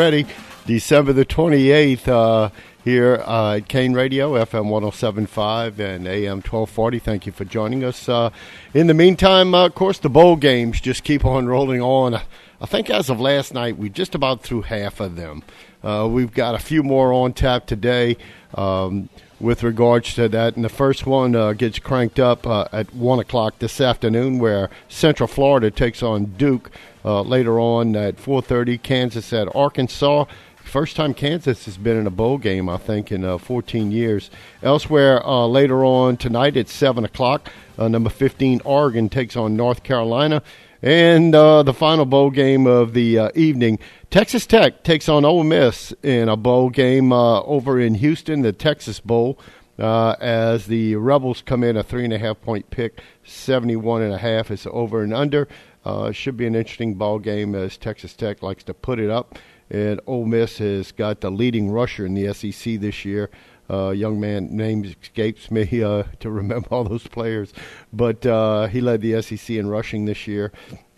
already. December the 28th uh, here uh, at Kane Radio, FM 1075 and AM 1240. Thank you for joining us. Uh, in the meantime, uh, of course, the bowl games just keep on rolling on. I think as of last night, we just about through half of them. Uh, we've got a few more on tap today. Um, with regards to that. And the first one uh, gets cranked up at 1 o'clock this afternoon where Central Florida takes on Duke. Uh, later on at 4.30, Kansas at Arkansas. First time Kansas has been in a bowl game, I think, in uh, 14 years. Elsewhere, uh, later on tonight at 7 o'clock, uh, number 15, Oregon takes on North Carolina. And the final bowl game of the evening, Texas Tech takes on Ole Miss in a bowl game uh, over in Houston, the Texas Bowl, uh, as the Rebels come in a three and a half point pick, seventy one and a half is over and under. Uh, should be an interesting ball game as Texas Tech likes to put it up, and Ole Miss has got the leading rusher in the SEC this year. Uh, young man name escapes me uh, to remember all those players, but uh, he led the SEC in rushing this year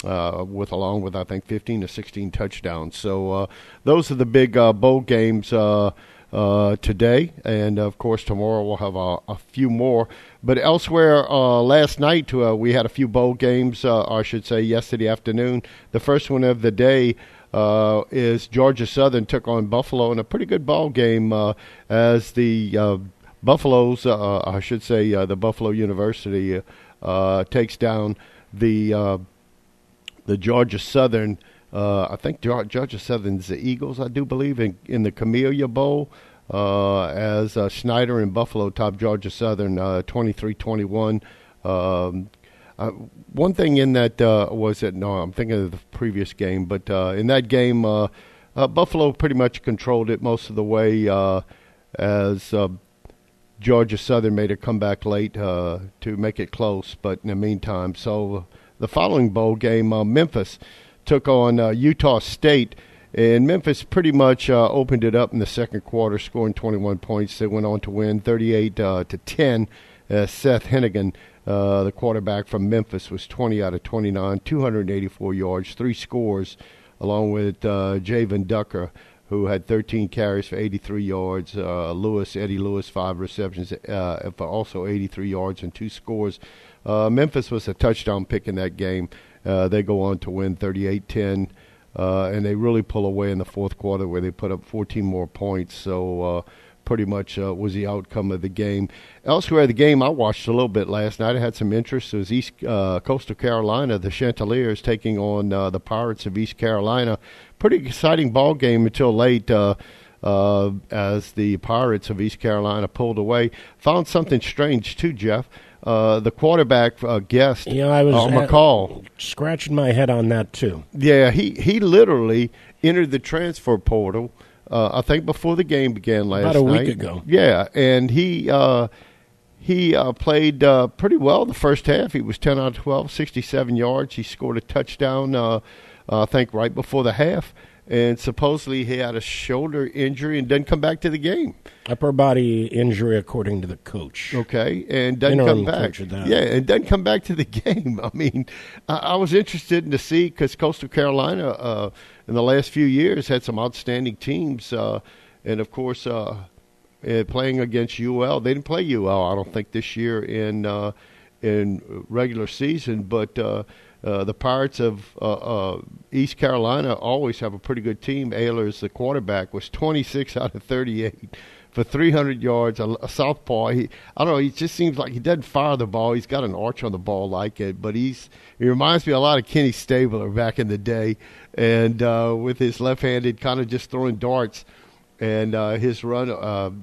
uh, with along with I think 15 to 16 touchdowns. So uh, those are the big uh, bowl games uh, uh, today, and of course tomorrow we'll have a, a few more. But elsewhere, uh, last night uh, we had a few bowl games. Uh, I should say yesterday afternoon. The first one of the day. Uh, is Georgia Southern took on Buffalo in a pretty good ball game as the Buffaloes, I should say, the Buffalo University takes down the the Georgia Southern. Uh, I think Georgia Southern's the Eagles, I do believe, in, in the Camellia Bowl. Uh, as uh, Snyder and Buffalo top Georgia Southern uh, 23-21. Um, uh, one thing in that uh, was it. No, I'm thinking of the previous game, but in that game, Buffalo pretty much controlled it most of the way. as Georgia Southern made a comeback late to make it close, but in the meantime, so the following bowl game, uh, Memphis took on uh, Utah State. And Memphis pretty much uh, opened it up in the second quarter, scoring 21 points. They went on to win 38 uh, to 10. Uh, Seth Henigan, uh, the quarterback from Memphis, was 20 out of 29, 284 yards, three scores, along with uh, Jevyon Ducker, who had 13 carries for 83 yards. Lewis, Eddie Lewis, five receptions for also 83 yards and two scores. Uh, Memphis was a touchdown pick in that game. Uh, they go on to win 38 10. Uh, and they really pull away in the fourth quarter where they put up 14 more points. So, uh, pretty much uh, was the outcome of the game. Elsewhere, the game I watched a little bit last night. I had some interest. It was East uh, Coastal Carolina, the Chanticleers taking on uh, the Pirates of East Carolina. Pretty exciting ball game until late. Uh, as the Pirates of East Carolina pulled away, found something strange too, Jeff. Uh, the quarterback uh, guest, you know, I was uh, McCall, scratching my head on that too. Yeah, he he literally entered the transfer portal. Uh, I think before the game began last about a night. week ago. Yeah, and he uh, he uh, played pretty well the first half. He was ten out of 12, 67 yards. He scored a touchdown. I think right before the half and supposedly he had a shoulder injury and didn't come back to the game. Upper body injury, according to the coach. Okay, and doesn't Interim come back. Yeah, and doesn't come back to the game. I mean, I, I was interested in to see because Coastal Carolina uh, in the last few years had some outstanding teams, uh, and of course, uh, uh playing against UL. They didn't play UL, I don't think, this year in uh, in regular season, but uh, the Pirates of uh, uh, East Carolina always have a pretty good team. Ahlers the quarterback, was 26 out of 38 for 300 yards. A, a southpaw. He, I don't know. He just seems like he doesn't fire the ball. He's got an arch on the ball like it, but he's he reminds me a lot of Kenny Stabler back in the day, and uh, with his left-handed kind of just throwing darts. And uh, his run,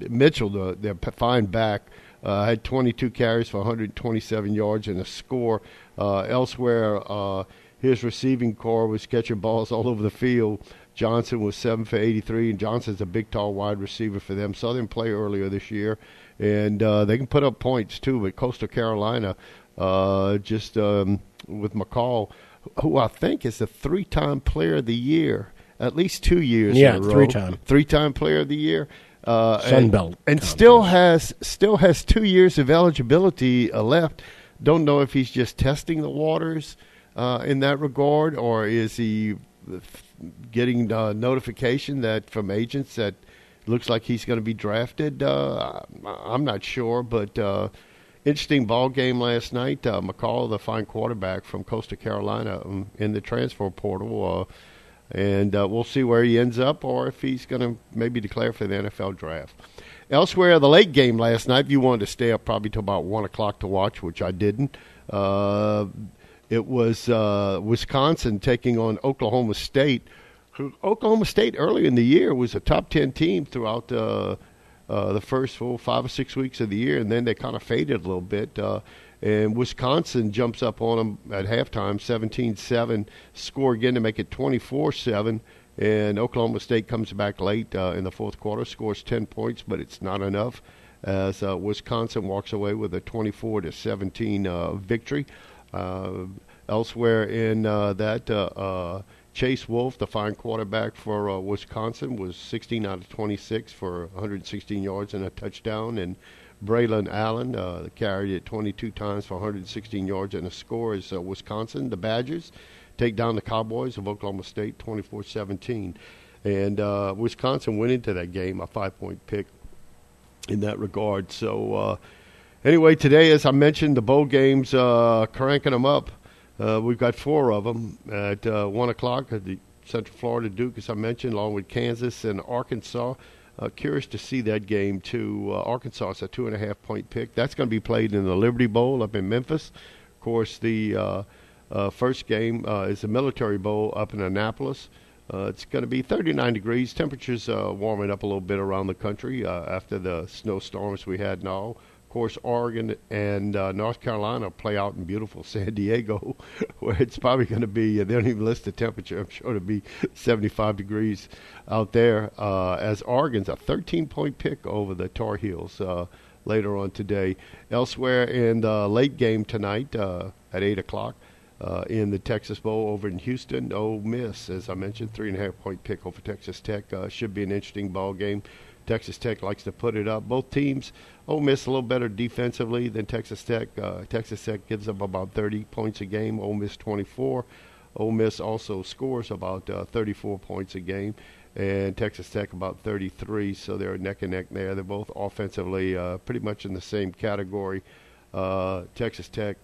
Mitchell, the, the fine back, had 22 carries for 127 yards and a score. Uh, elsewhere, uh, his receiving core was catching balls all over the field. Johnson was seven for 83, and Johnson's a big, tall wide receiver for them. Southern play earlier this year, and uh, they can put up points too. But Coastal Carolina, uh, just um, with McCall, who I think is a three-time Player of the Year, at least two years. Yeah, three-time, three-time Player of the Year. Uh, Sun Belt, and, and still has still has two years of eligibility uh, left. Don't know if he's just testing the waters uh, in that regard, or is he getting uh, notification that from agents that looks like he's going to be drafted. Uh, I'm not sure, but uh, interesting ball game last night. Uh, McCall, the fine quarterback from Coastal Carolina, um, in the transfer portal, uh, and we'll see where he ends up, or if he's going to maybe declare for the NFL draft. Elsewhere, the late game last night. If you wanted to stay up probably till about one o'clock to watch, which I didn't. Uh, it was uh, Wisconsin taking on Oklahoma State. Oklahoma State early in the year was a top ten team throughout uh, uh, the first full five or six weeks of the year, and then they kind of faded a little bit. Uh, and Wisconsin jumps up on them at halftime, 17-7, score again to make it 24-7. And Oklahoma State comes back late uh, in the fourth quarter, scores 10 points, but it's not enough as uh, Wisconsin walks away with a 24 to 17 uh, victory. Uh, elsewhere in uh, that, Chase Wolf, the fine quarterback for Wisconsin, was 16 out of 26 for 116 yards and a touchdown. And Braylon Allen uh, carried it 22 times for 116 yards and a score is uh, Wisconsin. The Badgers take down the Cowboys of Oklahoma State 24-17. And uh, Wisconsin went into that game a five-point pick in that regard. So uh, anyway, today, as I mentioned, the bowl games uh, cranking them up. Uh, we've got four of them at uh, one o'clock at the Central Florida Duke, as I mentioned, along with Kansas and Arkansas. Uh, curious to see that game too. Arkansas is a two and a half point pick. That's going to be played in the Liberty Bowl up in Memphis. Of course, the uh, uh first game uh, is the Military Bowl up in Annapolis. Uh, it's going to be 39 degrees. Temperatures warming up a little bit around the country after the snowstorms we had now. Of course, Oregon and uh, North Carolina play out in beautiful San Diego, where it's probably going to be, they don't even list the temperature, I'm sure it'll be 75 degrees out there. Uh, as Oregon's a 13 point pick over the Tar Heels uh, later on today. Elsewhere in the late game tonight uh, at 8 o'clock, uh, in the Texas Bowl over in Houston. Ole Miss, as I mentioned, three and a half point pick over Texas Tech. Uh, should be an interesting ball game. Texas Tech likes to put it up. Both teams, Ole Miss a little better defensively than Texas Tech. Uh, Texas Tech gives up about 30 points a game. Ole Miss 24. Ole Miss also scores about uh, 34 points a game, and Texas Tech about 33. So they're neck and neck there. They're both offensively uh, pretty much in the same category. Uh, Texas Tech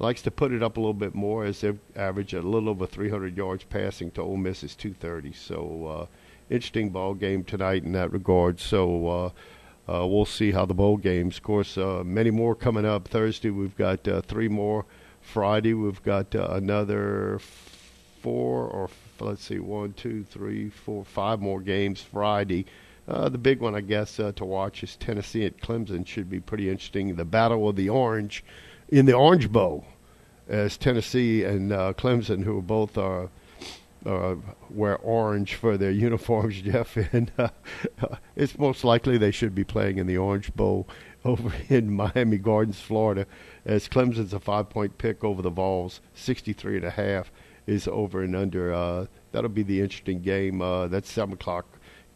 likes to put it up a little bit more as they average a little over 300 yards passing to Ole Miss's 230. So uh, interesting ball game tonight in that regard. So uh, uh, we'll see how the bowl games. Of course, uh, many more coming up. Thursday we've got uh, three more. Friday we've got uh, another four or let's see, one, two, three, four, five more games Friday. Uh, the big one, I guess, uh, to watch is Tennessee at Clemson. Should be pretty interesting. The battle of the Orange in the Orange Bowl, as Tennessee and Clemson, who both are uh, wear orange for their uniforms, Jeff, and uh, it's most likely they should be playing in the Orange Bowl over in Miami Gardens, Florida, as Clemson's a five-point pick over the Vols, 63 and a half is over and under. Uh, that'll be the interesting game. Uh, that's seven o'clock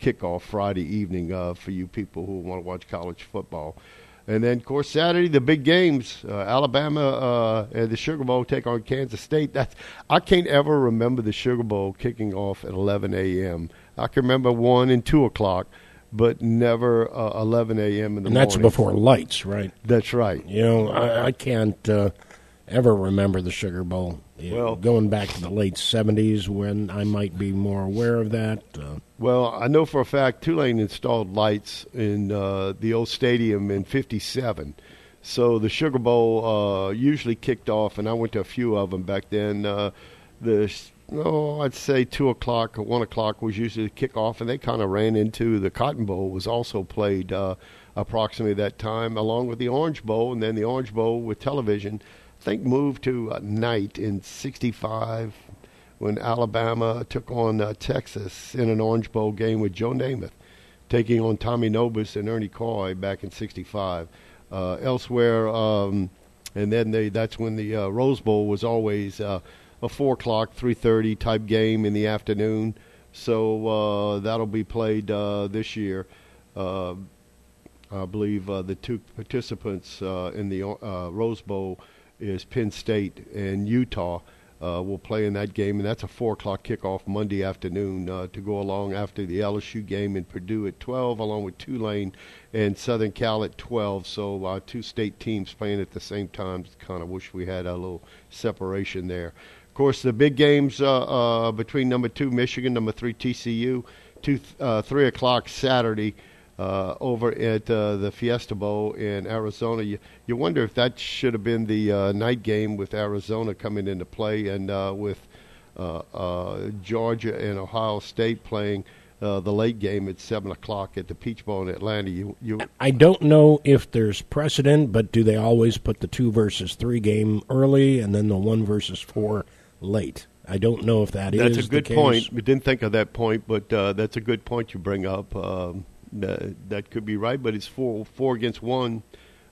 kickoff Friday evening uh, for you people who want to watch college football. And then, of course, Saturday the big games: uh, Alabama uh, and the Sugar Bowl take on Kansas State. That's I can't ever remember the Sugar Bowl kicking off at 11 a.m. I can remember one and two o'clock, but never uh, 11 a.m. in the and morning. that's before lights, right? That's right. You know, I, I can't uh, ever remember the Sugar Bowl. Well, going back to the late '70s, when I might be more aware of that. Uh, well, I know for a fact Tulane installed lights in uh, the old stadium in '57. So the Sugar Bowl uh, usually kicked off, and I went to a few of them back then. Uh, the oh, I'd say two o'clock or one o'clock was usually the kickoff, and they kind of ran into the Cotton Bowl was also played uh, approximately that time, along with the Orange Bowl, and then the Orange Bowl with television think moved to uh, night in '65 when Alabama took on uh, Texas in an Orange Bowl game with Joe Namath taking on Tommy Nobis and Ernie Koy back in '65. Uh, elsewhere, um, and then they, that's when the uh, Rose Bowl was always uh, a four o'clock, three thirty type game in the afternoon. So uh, that'll be played uh, this year. I believe the two participants in the Rose Bowl is Penn State and Utah. uh, will play in that game, and that's a four o'clock kickoff Monday afternoon uh, to go along after the LSU game in Purdue at 12, along with Tulane and Southern Cal at 12. So uh, two state teams playing at the same time. Kind of wish we had a little separation there. Of course, the big games uh, uh, between number two Michigan, number three TCU, two uh, three o'clock Saturday uh, over at uh, the Fiesta Bowl in Arizona. You, you wonder if that should have been the uh, night game with Arizona coming into play and uh, with uh, uh, Georgia and Ohio State playing. Uh, the late game at seven o'clock at the Peach Bowl in Atlanta. You, you. I don't know if there's precedent, but do they always put the two versus three game early and then the one versus four late? I don't know if that that's is a good point. We didn't think of that point, but uh, that's a good point you bring up. Um, that, could be right, but it's four four against one.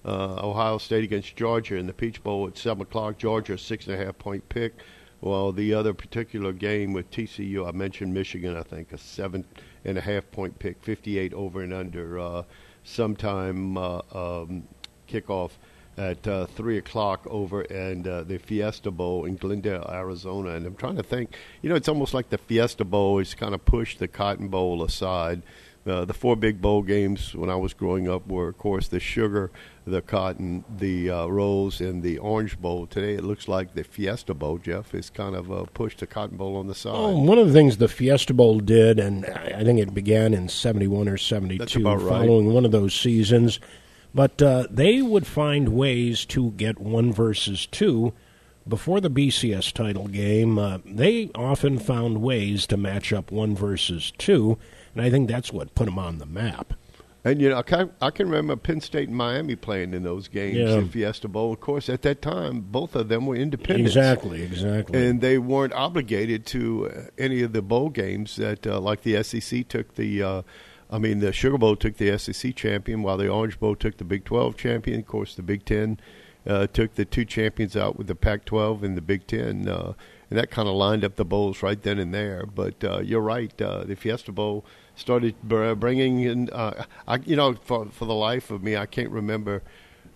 Uh, Ohio State against Georgia in the Peach Bowl at seven o'clock. Georgia six and a half point pick. Well, the other particular game with TCU, I mentioned Michigan. I think a seven and a half point pick, fifty-eight over and under. Uh, sometime uh, um, kickoff at uh, three o'clock over and uh, the Fiesta Bowl in Glendale, Arizona. And I'm trying to think. You know, it's almost like the Fiesta Bowl has kind of pushed the Cotton Bowl aside. Uh, the four big bowl games when I was growing up were, of course, the Sugar, the Cotton, the uh, Rose, and the Orange Bowl. Today, it looks like the Fiesta Bowl, Jeff, is kind of uh, pushed the Cotton Bowl on the side. Oh, one of the things the Fiesta Bowl did, and I think it began in 71 or 72, right. following one of those seasons. But uh, they would find ways to get one versus two before the BCS title game. Uh, they often found ways to match up one versus two, and I think that's what put them on the map. And you know, I can, I can remember Penn State and Miami playing in those games Yeah. in Fiesta Bowl. Of course, at that time, both of them were independent. Exactly, exactly. and they weren't obligated to uh, any of the bowl games that, uh, like the SEC took the. Uh, I mean, the Sugar Bowl took the SEC champion, while the Orange Bowl took the Big 12 champion. Of course, the Big Ten uh, took the two champions out with the Pac-12 and the Big Ten, uh, and that kind of lined up the bowls right then and there. But uh, you're right, uh, the Fiesta Bowl started bringing in. Uh, I, you know, for for the life of me, I can't remember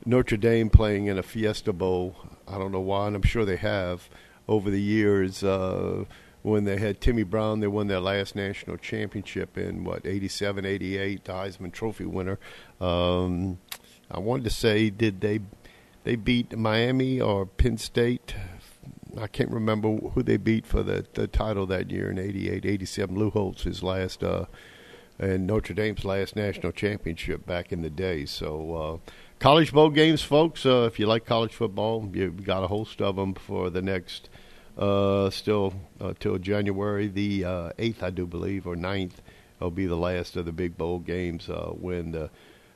Notre Dame playing in a Fiesta Bowl. I don't know why, and I'm sure they have over the years. Uh, when they had Timmy Brown, they won their last national championship in what 87, 88, the Heisman Trophy winner. Um, I wanted to say, did they they beat Miami or Penn State? I can't remember who they beat for the, the title that year in 88, 87. Lou Holtz, his last, uh, and Notre Dame's last national championship back in the day. So, uh, college bowl games, folks, uh, if you like college football, you've got a host of them for the next, uh, still uh, till January the uh, 8th, I do believe, or 9th. Will be the last of the big bowl games uh, when the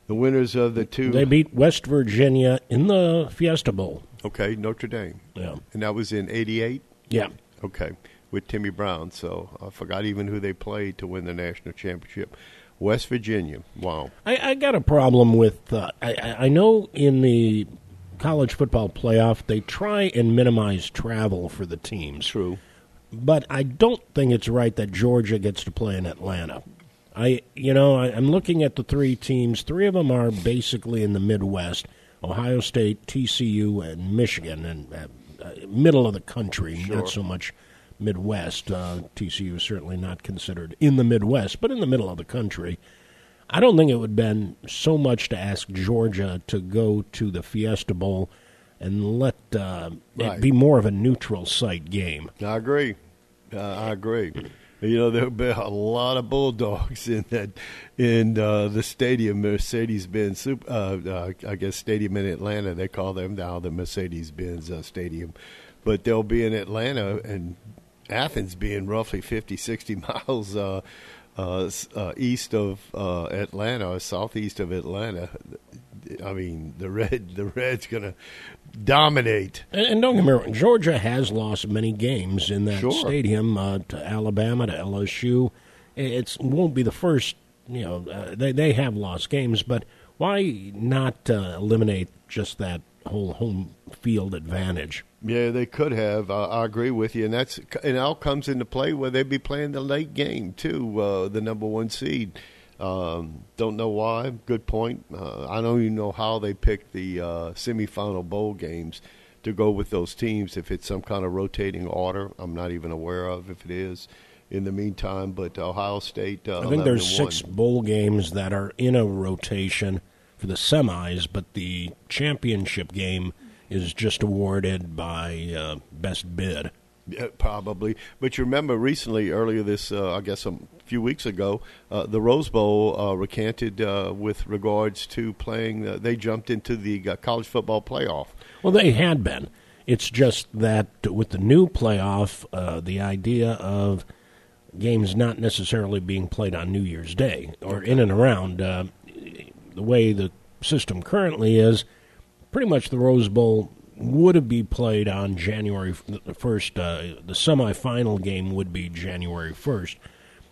the winners of the two. they beat West Virginia in the Fiesta Bowl. okay, Notre Dame, Yeah, and that was in '88. yeah. Okay, with Timmy Brown. So I forgot even who they played to win the national championship. West Virginia. Wow. I, I got a problem with. Uh, I, I know in the college football playoff they try and minimize travel for the teams, True. but I don't think it's right that Georgia gets to play in Atlanta. I you know I, I'm looking at the three teams. Three of them are basically in the Midwest: Ohio State, TCU, and Michigan, and uh, uh, middle of the country. Sure. Not so much Midwest. Uh, TCU is certainly not considered in the Midwest, but in the middle of the country. I don't think it would have been so much to ask Georgia to go to the Fiesta Bowl and let uh, Right. it be more of a neutral site game. I agree. Uh, I agree. You know there'll be a lot of bulldogs in that in uh, the stadium, Mercedes-Benz. Sup- Uh, uh, I guess stadium in Atlanta. They call them now the Mercedes-Benz uh, Stadium, but they'll be in Atlanta and Athens being roughly 50, 60 miles uh, uh, uh, east of uh, Atlanta, southeast of Atlanta. I mean, the red, the red's going to dominate. And, and don't get me wrong, Georgia has lost many games in that Sure. stadium uh, to Alabama, to LSU. It won't be the first. You know, uh, they they have lost games, but why not uh, eliminate just that whole home field advantage? Yeah, they could have. Uh, I agree with you, and that's and all comes into play where they'd be playing the late game too, uh, the number one seed. Um, don't know why. Good point. Uh, I don't even know how they picked the uh, semifinal bowl games to go with those teams. If it's some kind of rotating order, I'm not even aware of if it is. In the meantime, but Ohio State. Uh, I think there's six bowl games that are in a rotation for the semis, but the championship game is just awarded by uh, best bid. Yeah, probably. But you remember recently, earlier this, uh, I guess a few weeks ago, uh, the Rose Bowl uh, recanted uh, with regards to playing. Uh, they jumped into the college football playoff. Well, they had been. It's just that with the new playoff, the idea of games not necessarily being played on New Year's Day or in and around the way the system currently is, pretty much the Rose Bowl would have be played on January the 1st. Uh, the semifinal game would be January 1st.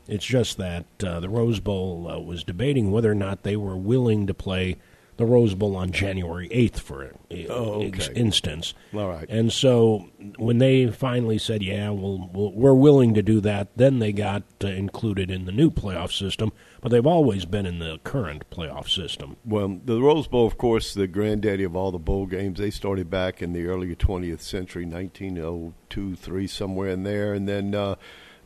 It's just that uh, the Rose Bowl uh, was debating whether or not they were willing to play the Rose Bowl on January 8th, for oh, okay. instance. All right. And so when they finally said, yeah, we'll, we we are willing to do that, then they got uh, included in the new playoff system, but they've always been in the current playoff system. Well, the Rose Bowl, of course, the granddaddy of all the bowl games, they started back in the early 20th century, 1902, 3, somewhere in there, and then. Uh,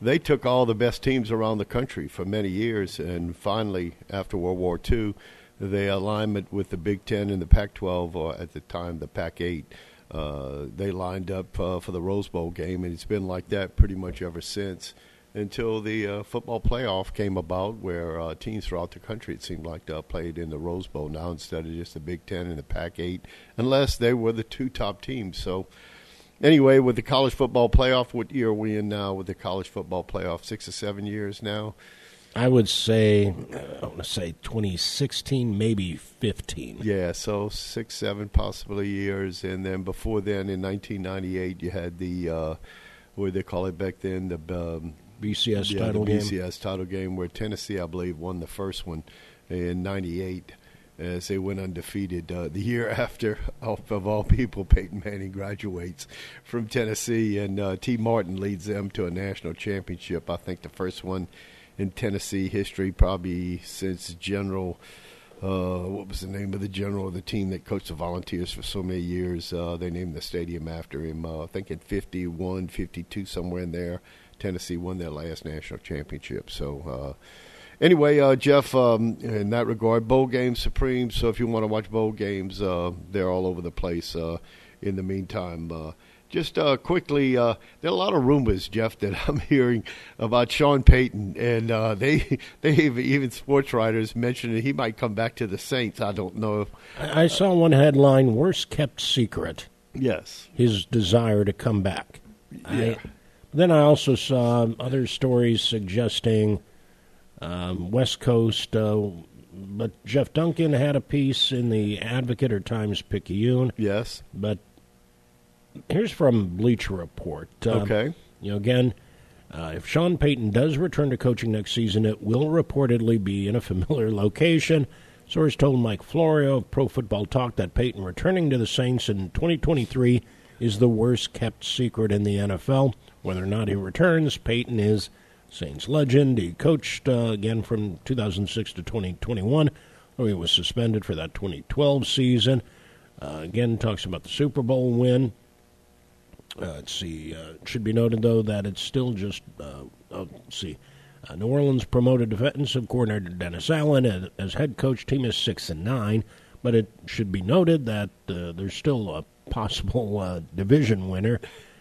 they took all the best teams around the country for many years, and finally, after World War II, the alignment with the Big Ten and the Pac-12, or at the time the Pac-8, uh, they lined up uh, for the Rose Bowl game, and it's been like that pretty much ever since. Until the uh, football playoff came about, where uh, teams throughout the country, it seemed like, uh, played in the Rose Bowl now instead of just the Big Ten and the Pac-8, unless they were the two top teams. So, anyway, with the college football playoff, what year are we in now with the college football playoff? Six or seven years now. I would say, I want to say 2016, maybe 15. Yeah, so six, seven possibly years, and then before then, in 1998, you had the uh, what did they call it back then? The um, BCS yeah, title the game. BCS title game, where Tennessee, I believe, won the first one in '98 as they went undefeated. Uh, the year after, of all people, Peyton Manning graduates from Tennessee, and uh, Tee Martin leads them to a national championship. I think the first one in Tennessee history, probably since General. Uh, what was the name of the general of the team that coached the Volunteers for so many years? Uh, they named the stadium after him. Uh, I think in 51, 52, somewhere in there, Tennessee won their last national championship. So, uh, anyway, uh, Jeff, um, in that regard, bowl games supreme. So, if you want to watch bowl games, uh, they're all over the place. in the meantime, just uh, quickly, uh, there are a lot of rumors, Jeff, that I'm hearing about Sean Payton, and uh, they they even sports writers mentioned that he might come back to the Saints. I don't know. If, I saw one headline: "Worst kept secret." Yes, his desire to come back. Yeah. I, then I also saw other stories suggesting um, West Coast. Uh, but Jeff Duncan had a piece in the Advocate or Times Picayune. Yes. But here's from Bleacher Report. Um, okay. You know, again, uh, if Sean Payton does return to coaching next season, it will reportedly be in a familiar location. Source told Mike Florio of Pro Football Talk that Payton returning to the Saints in 2023 is the worst kept secret in the NFL. Whether or not he returns, Payton is Saints legend. He coached uh, again from 2006 to 2021, though he was suspended for that 2012 season. Uh, again, talks about the Super Bowl win. Uh, let's see. Uh, it should be noted, though, that it's still just, uh, oh, let's see. Uh, New Orleans promoted defensive coordinator Dennis Allen as, head coach. Team is six and nine, but it should be noted that uh, there's still a possible uh, division winner,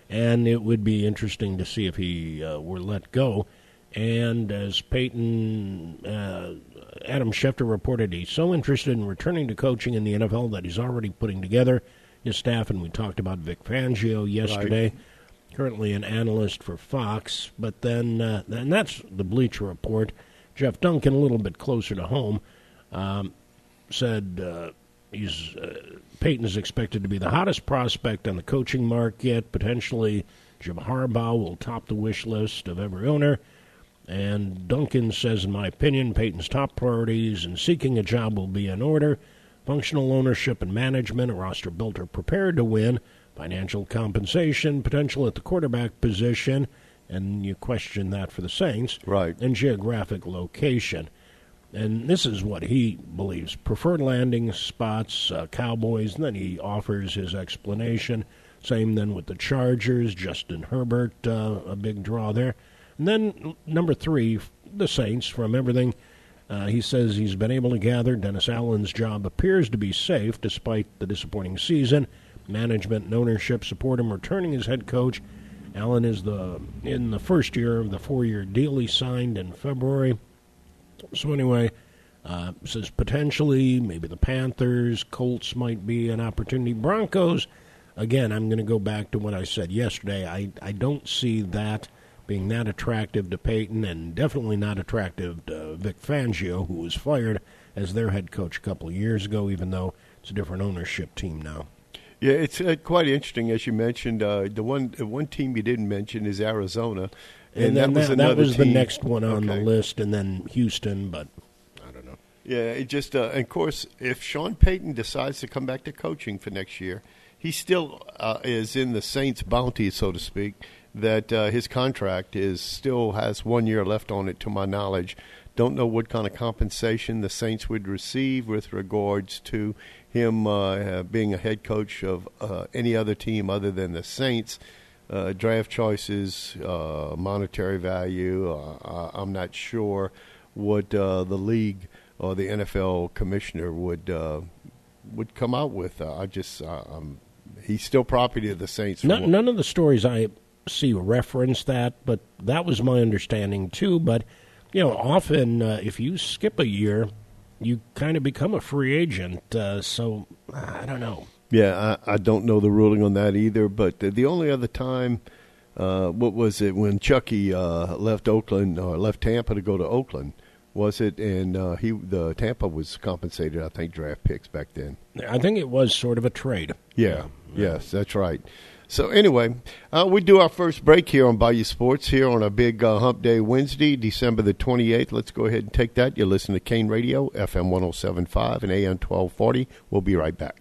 and it would be interesting to see if he were let go. And as Payton, Adam Schefter reported, he's so interested in returning to coaching in the NFL that he's already putting together his staff, and we talked about Vic Fangio yesterday. Right. Currently an analyst for Fox, but then uh, and that's the Bleacher Report. Jeff Duncan, a little bit closer to home, um, said uh, he's uh, Payton is expected to be the hottest prospect on the coaching market. Potentially, Jim Harbaugh will top the wish list of every owner. And Duncan says, in my opinion, Payton's top priorities in seeking a job will be in order functional ownership and management, a roster built or prepared to win, financial compensation, potential at the quarterback position, and you question that for the Saints, right? And geographic location. And this is what he believes preferred landing spots, uh, Cowboys, and then he offers his explanation. Same then with the Chargers, Justin Herbert, uh, a big draw there. And then number three, the Saints, from everything uh, he says he's been able to gather. Dennis Allen's job appears to be safe despite the disappointing season. Management and ownership support him returning as head coach. Allen is the in the first year of the four-year deal he signed in February. So anyway, uh, says potentially maybe the Panthers, Colts might be an opportunity. Broncos, again, I'm going to go back to what I said yesterday. I I don't see that being that attractive to Payton and definitely not attractive to Vic Fangio, who was fired as their head coach a couple of years ago, even though it's a different ownership team now. Yeah, it's uh, quite interesting, as you mentioned. Uh, the one the one team you didn't mention is Arizona, and, and that was, that, that was the next one on okay. the list, and then Houston, but I don't know. Yeah, it just uh, of course, if Sean Payton decides to come back to coaching for next year, he still uh, is in the Saints' bounty, so to speak that uh, his contract is still has one year left on it, to my knowledge. Don't know what kind of compensation the Saints would receive with regards to him uh, being a head coach of uh, any other team other than the Saints. Uh, draft choices, uh, monetary value. Uh, I'm not sure what the league or the NFL commissioner would would come out with. I just, he's still property of the Saints. None, none of the stories I see reference that, but that was my understanding too. But you know, often uh, if you skip a year, you kind of become a free agent. Uh, so I don't know. Yeah, I, I, don't know the ruling on that either. But the, the only other time, uh, what was it when Chucky uh, left Oakland or left Tampa to go to Oakland? Was it? And uh, he the Tampa was compensated, I think, draft picks back then. I think it was sort of a trade. Yeah. yeah. Yes, that's right. So anyway, uh, we do our first break here on Bayou Sports here on a big uh, Hump Day Wednesday, December the 28th. Let's go ahead and take that. You listen to Kane Radio, FM 107.5 and AM 1240. We'll be right back.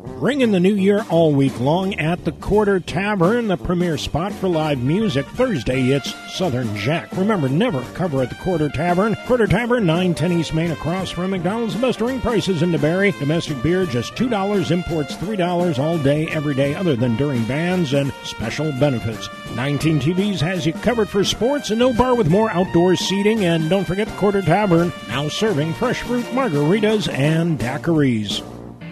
Ringing the new year all week long at the Quarter Tavern, the premier spot for live music. Thursday, it's Southern Jack. Remember, never cover at the Quarter Tavern. Quarter Tavern, 910 East Main, across from McDonald's. The best ring prices in DeBary. Domestic beer, just $2. Imports, $3 all day, every day, other than during bands and special benefits. 19 TVs has you covered for sports and no bar with more outdoor seating. And don't forget the Quarter Tavern, now serving fresh fruit margaritas and daiquiris.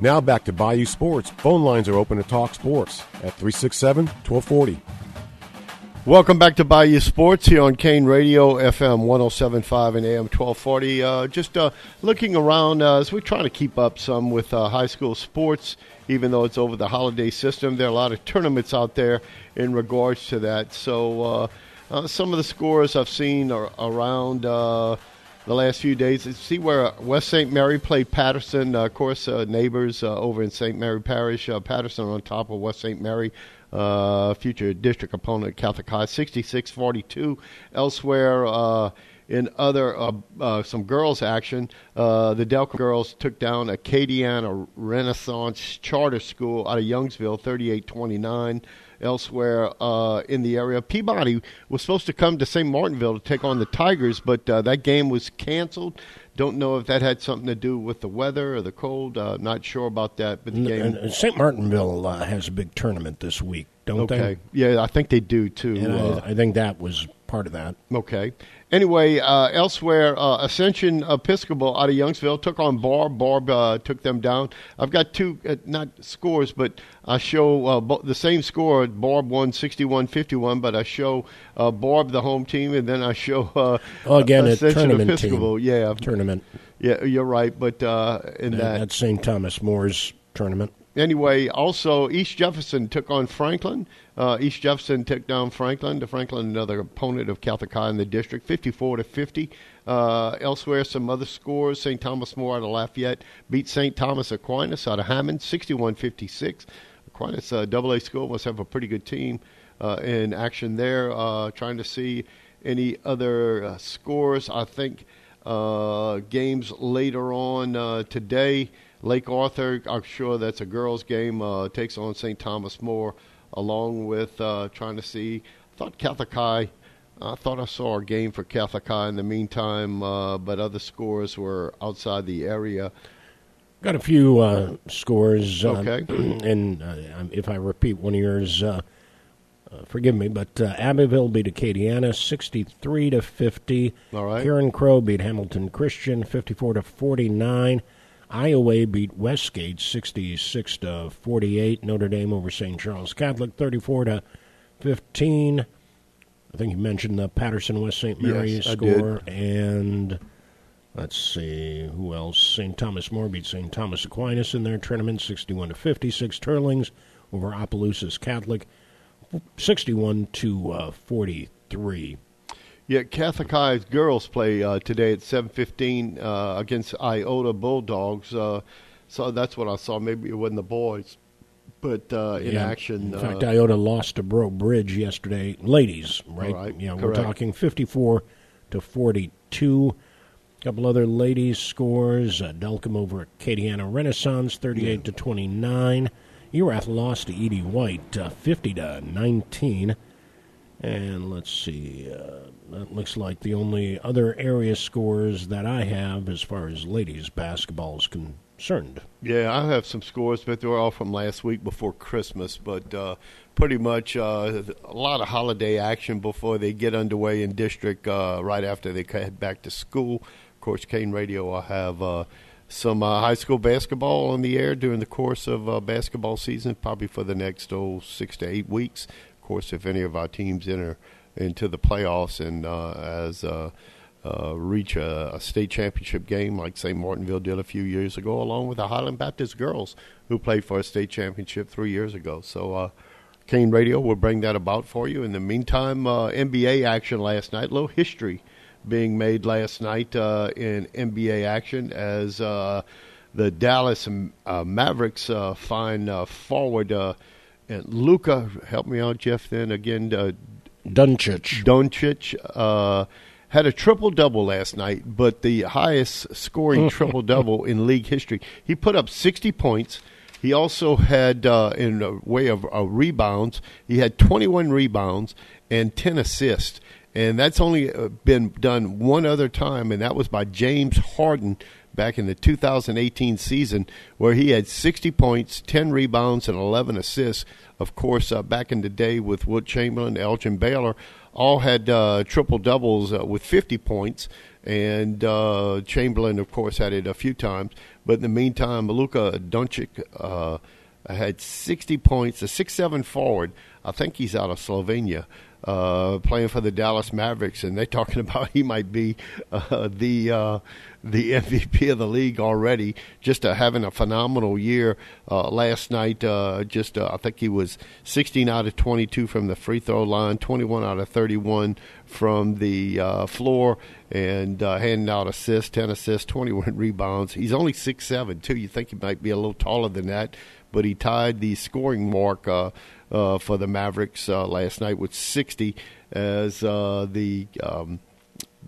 Now back to Bayou Sports. Phone lines are open to talk sports at 367 1240. Welcome back to Bayou Sports here on Kane Radio, FM 1075 and AM 1240. Uh, just uh, looking around uh, as we're trying to keep up some with uh, high school sports, even though it's over the holiday system. There are a lot of tournaments out there in regards to that. So uh, uh, some of the scores I've seen are around the last few days. See where West St. Mary played Patterson. Uh, of course, uh, neighbors uh, over in St. Mary Parish. Uh, Patterson on top of West St. Mary. Uh, future district opponent Catholic High, 66-42. Elsewhere in other uh, uh, some girls action, uh, the Delcambre girls took down Acadiana Renaissance Charter School out of Youngsville, 38-29. Elsewhere uh, in the area, Peabody was supposed to come to St. Martinville to take on the Tigers, but uh, that game was canceled. Don't know if that had something to do with the weather or the cold. Uh, not sure about that. But the game. St. Martinville uh, has a big tournament this week, don't okay. they? Yeah, I think they do too. And Uh, I, I think that was part of that. Okay. Anyway, uh, elsewhere, uh, Ascension Episcopal out of Youngsville took on Barbe. Barbe uh, took them down. I've got two, uh, not scores, but I show uh, bo- the same score. Barbe won 61 51, but I show uh, Barbe the home team, and then I show uh, Oh, again, a Ascension tournament Episcopal. team. Yeah. Tournament. Yeah, you're right. But uh, in Uh, that. That's St. Thomas More's tournament. Anyway, also East Jefferson took on Franklin. Uh, East Jefferson took down Franklin. The Franklin, another opponent of Catholic High in the district, 54 to 50. Uh, elsewhere, some other scores. St. Thomas More out of Lafayette beat St. Thomas Aquinas out of Hammond, 61-56. Aquinas uh, double A school must have a pretty good team uh, in action there. Uh, trying to see any other uh, scores. I think uh, games later on today. Lake Arthur, I'm sure that's a girls' game, takes on St. Thomas More, along with uh, trying to see. I thought High. I thought I saw a game for High in the meantime, uh, but other scores were outside the area. Got a few uh, scores. Uh, Okay. and uh, if I repeat one of yours, uh, uh, forgive me, but uh, Abbeville beat Acadiana 63 to 50. All right. Carencro beat Hamilton Christian 54 to 49. Iowa beat Westgate 66 to 48. Notre Dame over St. Charles Catholic 34 to 15. I think you mentioned the Patterson West St. Mary's Yes, I score. And let's see who else. St. Thomas More beat St. Thomas Aquinas in their tournament 61 to 56. Teurlings over Opelousas Catholic 61 to uh, 43. Yeah, Catholic High girls play uh, today at 7:15 uh, against Iota Bulldogs. Uh, so that's what I saw. Maybe it wasn't the boys, but uh, in Yeah. action. In fact, uh, Iota lost to Breaux Bridge yesterday. Ladies, right? Right, Yeah, we're talking 54 to 42. A couple other ladies' scores. Uh, Delcambre over Acadiana Renaissance, 38 to 29. Erath lost to E.D. White, uh, 50 to 19. And let's see. Uh, that looks like the only other area scores that I have as far as ladies basketball is concerned. Yeah, I have some scores, but they're all from last week before Christmas. But uh, pretty much uh, a lot of holiday action before they get underway in district. Uh, right after they head back to school. Of course, Kane Radio will have uh, some uh, high school basketball on the air during the course of uh, basketball season, probably for the next oh six to eight weeks. Course, if any of our teams enter into the playoffs and uh, as uh, uh, reach a, a state championship game like St. Martinville did a few years ago, along with the Highland Baptist girls who played for a state championship three years ago. So, Kane Radio will bring that about for you. In the meantime, uh, NBA action last night, a little history being made last night uh, in NBA action as uh, the Dallas Mavericks find forward and Luka. Help me out, Jeff. Then again, uh, Duncic. Doncic uh, had a triple double last night, but the highest scoring triple double in league history. He put up 60 points. He also had, uh, in a way of uh, rebounds, he had 21 rebounds and 10 assists. And that's only uh, been done one other time, and that was by James Harden back in the 2018 season, where he had 60 points, 10 rebounds, and 11 assists. Of course, uh, back in the day with Wilt Chamberlain, Elgin Baylor, all had uh, triple doubles uh, with 50 points, and uh, Chamberlain, of course, had it a few times. But in the meantime, Luka Doncic uh, had 60 points, a six-seven forward. I think he's out of Slovenia. Uh, playing for the Dallas Mavericks, and they're talking about he might be uh, the uh, the MVP of the league already. Just uh, having a phenomenal year uh, last night. Uh, just uh, I think he was 16 out of 22 from the free throw line, 21 out of 31 from the uh, floor, and handing out assists, 10 assists, 21 rebounds. He's only six seven too. You think he might be a little taller than that, but he tied the scoring mark. For the Mavericks last night with 60 as the um,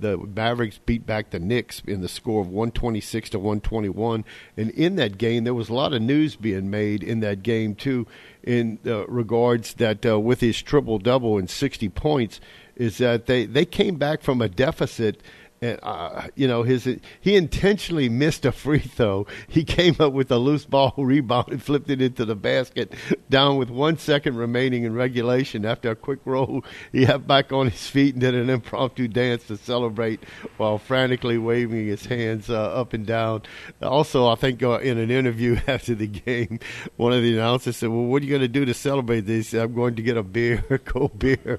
the Mavericks beat back the Knicks in the score of 126 to 121. And in that game, there was a lot of news being made in that game too, in uh, regards that uh, with his triple double and 60 points, is that they they came back from a deficit and uh, you know his he intentionally missed a free throw. He came up with a loose ball rebound and flipped it into the basket. Down with one second remaining in regulation, after a quick roll, he got back on his feet and did an impromptu dance to celebrate while frantically waving his hands uh, up and down. Also, I think uh, in an interview after the game, one of the announcers said, "Well, what are you going to do to celebrate this?" "I'm going to get a beer, cold beer."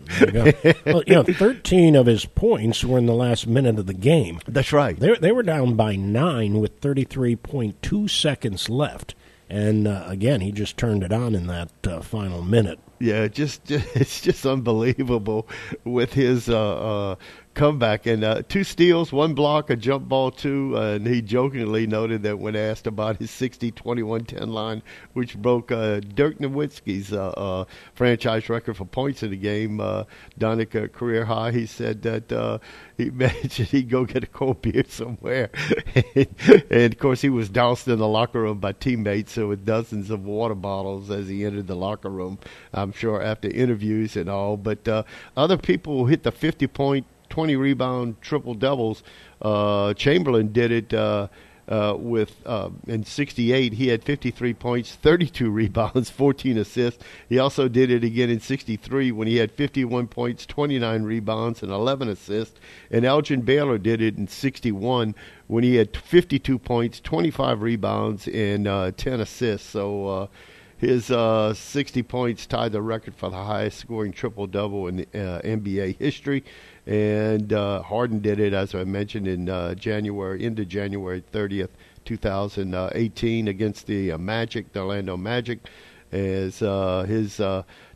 Well, you know, 13 of his points were in the last minute of the game. That's right. They, they were down by nine with 33.2 seconds left. And uh, again, he just turned it on in that uh, final minute. Yeah, just, just, it's just unbelievable with his uh, uh comeback and uh, two steals, one block, a jump ball, two. Uh, and he jokingly noted that when asked about his 60 21 10 line, which broke uh, Dirk Nowitzki's uh, uh, franchise record for points in the game, uh, Doncic uh, career high, he said that he mentioned he'd go get a cold beer somewhere. and, and of course, he was doused in the locker room by teammates with dozens of water bottles as he entered the locker room, I'm sure, after interviews and all. But other people hit the 50 point 20 rebound triple doubles. Uh, Chamberlain did it uh, uh, with uh, in '68. He had 53 points, 32 rebounds, 14 assists. He also did it again in '63 when he had 51 points, 29 rebounds, and 11 assists. And Elgin Baylor did it in '61 when he had 52 points, 25 rebounds, and uh, 10 assists. So. His uh, 60 points tied the record for the highest scoring triple double in uh, NBA history and uh, Harden did it, as I mentioned, in uh, January, into January 30th, 2018, against the uh, Magic, the Orlando Magic, as uh, his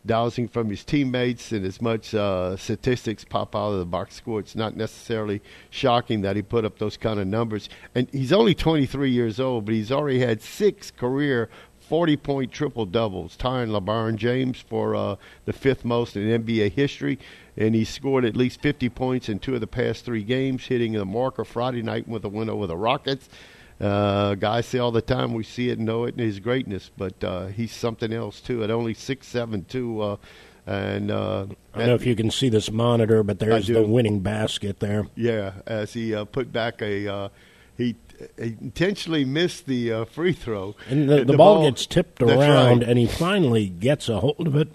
dowsing from his teammates and as much uh, statistics pop out of the box score. It's not necessarily shocking that he put up those kind of numbers. And he's only 23 years old, but he's already had six career 40 point triple doubles, tying LeBron James for uh, the fifth most in NBA history and he scored at least 50 points in two of the past three games, hitting the marker Friday night with a win over the Rockets. Uh, guys say all the time we see it and know it in his greatness, but uh, he's something else too. At only six seven two, uh, and uh, I don't know if you can see this monitor, but there's the winning basket there. Yeah, as he uh, put back a uh, he he intentionally missed the uh, free throw. And the, the, the ball, ball, gets tipped around, right. and he finally gets a hold of it,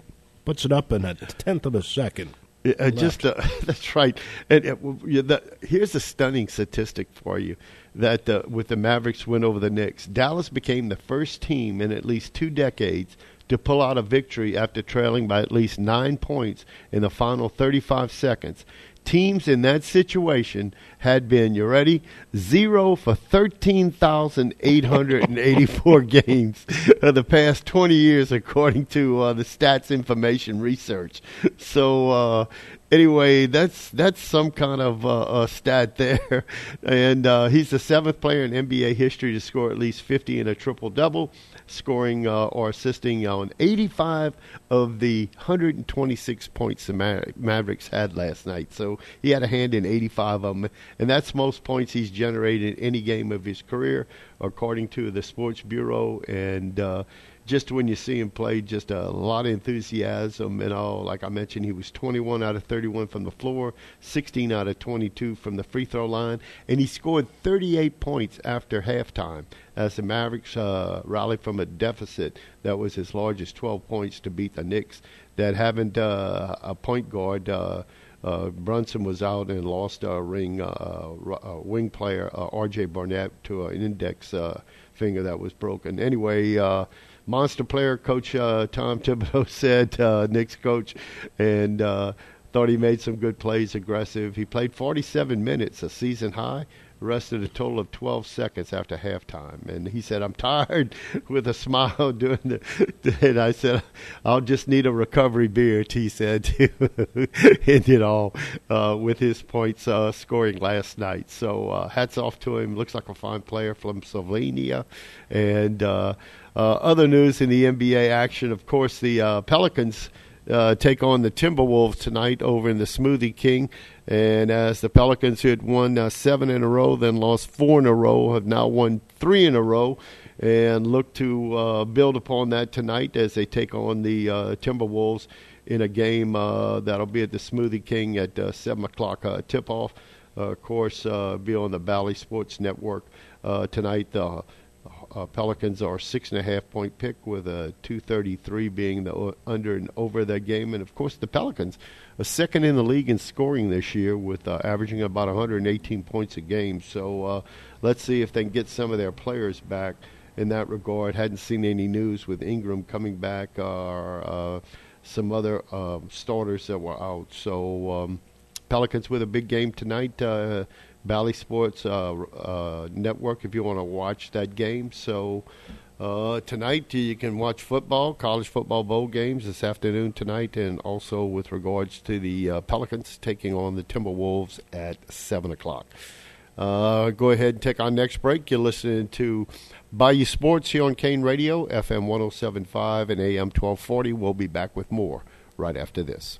puts it up in a tenth of a second. Uh, just uh, that's right. And uh, that, here's a stunning statistic for you: that uh, with the Mavericks win over the Knicks, Dallas became the first team in at least two decades to pull out a victory after trailing by at least nine points in the final 35 seconds teams in that situation had been, you ready? Zero for 13,884 games of the past 20 years, according to uh, the Stats Information Research. So, uh, anyway, that's that's some kind of uh, stat there. and uh, he's the seventh player in NBA history to score at least 50 in a triple double scoring uh, or assisting on 85 of the 126 points the Mavericks had last night. So he had a hand in 85 of them, and that's most points he's generated in any game of his career, according to the Sports Bureau. And uh, just when you see him play, just a lot of enthusiasm and all. Like I mentioned, he was 21 out of 31 from the floor, 16 out of 22 from the free throw line, and he scored 38 points after halftime as the Mavericks uh, rallied from a deficit that was as large as 12 points to beat the Knicks that haven't uh, a point guard. Uh, uh, Brunson was out and lost a ring uh, uh, wing player uh, R.J. Barrett to an index uh, finger that was broken. Anyway, uh, monster player, Coach uh, Tom Thibodeau said, uh, Knicks coach, and uh, thought he made some good plays, aggressive. He played 47 minutes, a season high rested a total of 12 seconds after halftime. And he said, I'm tired with a smile doing the, and I said, I'll just need a recovery beer, He said, to end it all uh, with his points uh, scoring last night. So uh, hats off to him. Looks like a fine player from Slovenia. And uh, other news in the NBA action, of course, the uh, Pelicans uh, take on the Timberwolves tonight over in the Smoothie King. And as the Pelicans, who had won uh, seven in a row, then lost four in a row, have now won three in a row and look to uh, build upon that tonight as they take on the uh, Timberwolves in a game uh, that'll be at the Smoothie King at uh, 7 o'clock uh, tip off. Uh, of course, be on the Bally Sports Network tonight. Pelicans are six and a half point pick with a 233 being the under and over that game. And of course, the Pelicans are second in the league in scoring this year with averaging about 118 points a game. So let's see if they can get some of their players back in that regard. Hadn't seen any news with Ingram coming back or uh, some other uh, starters that were out. So um, Pelicans with a big game tonight. Bally Sports uh, uh, Network if you want to watch that game. So. Uh, tonight you can watch football, college football bowl games this afternoon tonight, and also with regards to the uh, Pelicans taking on the Timberwolves at seven o'clock. Uh, go ahead and take our next break. You're listening to Bayou Sports here on Kane Radio, FM 1075 and AM 1240. We'll be back with more right after this.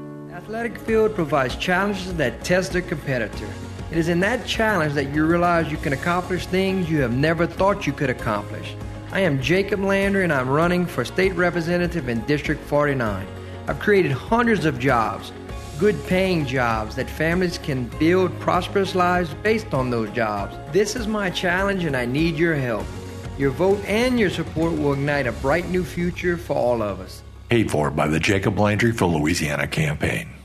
Athletic Field provides challenges that test the competitor. It is in that challenge that you realize you can accomplish things you have never thought you could accomplish. I am Jacob Landry and I'm running for state representative in District 49. I've created hundreds of jobs, good paying jobs that families can build prosperous lives based on those jobs. This is my challenge and I need your help. Your vote and your support will ignite a bright new future for all of us. Paid for by the Jacob Landry for Louisiana campaign.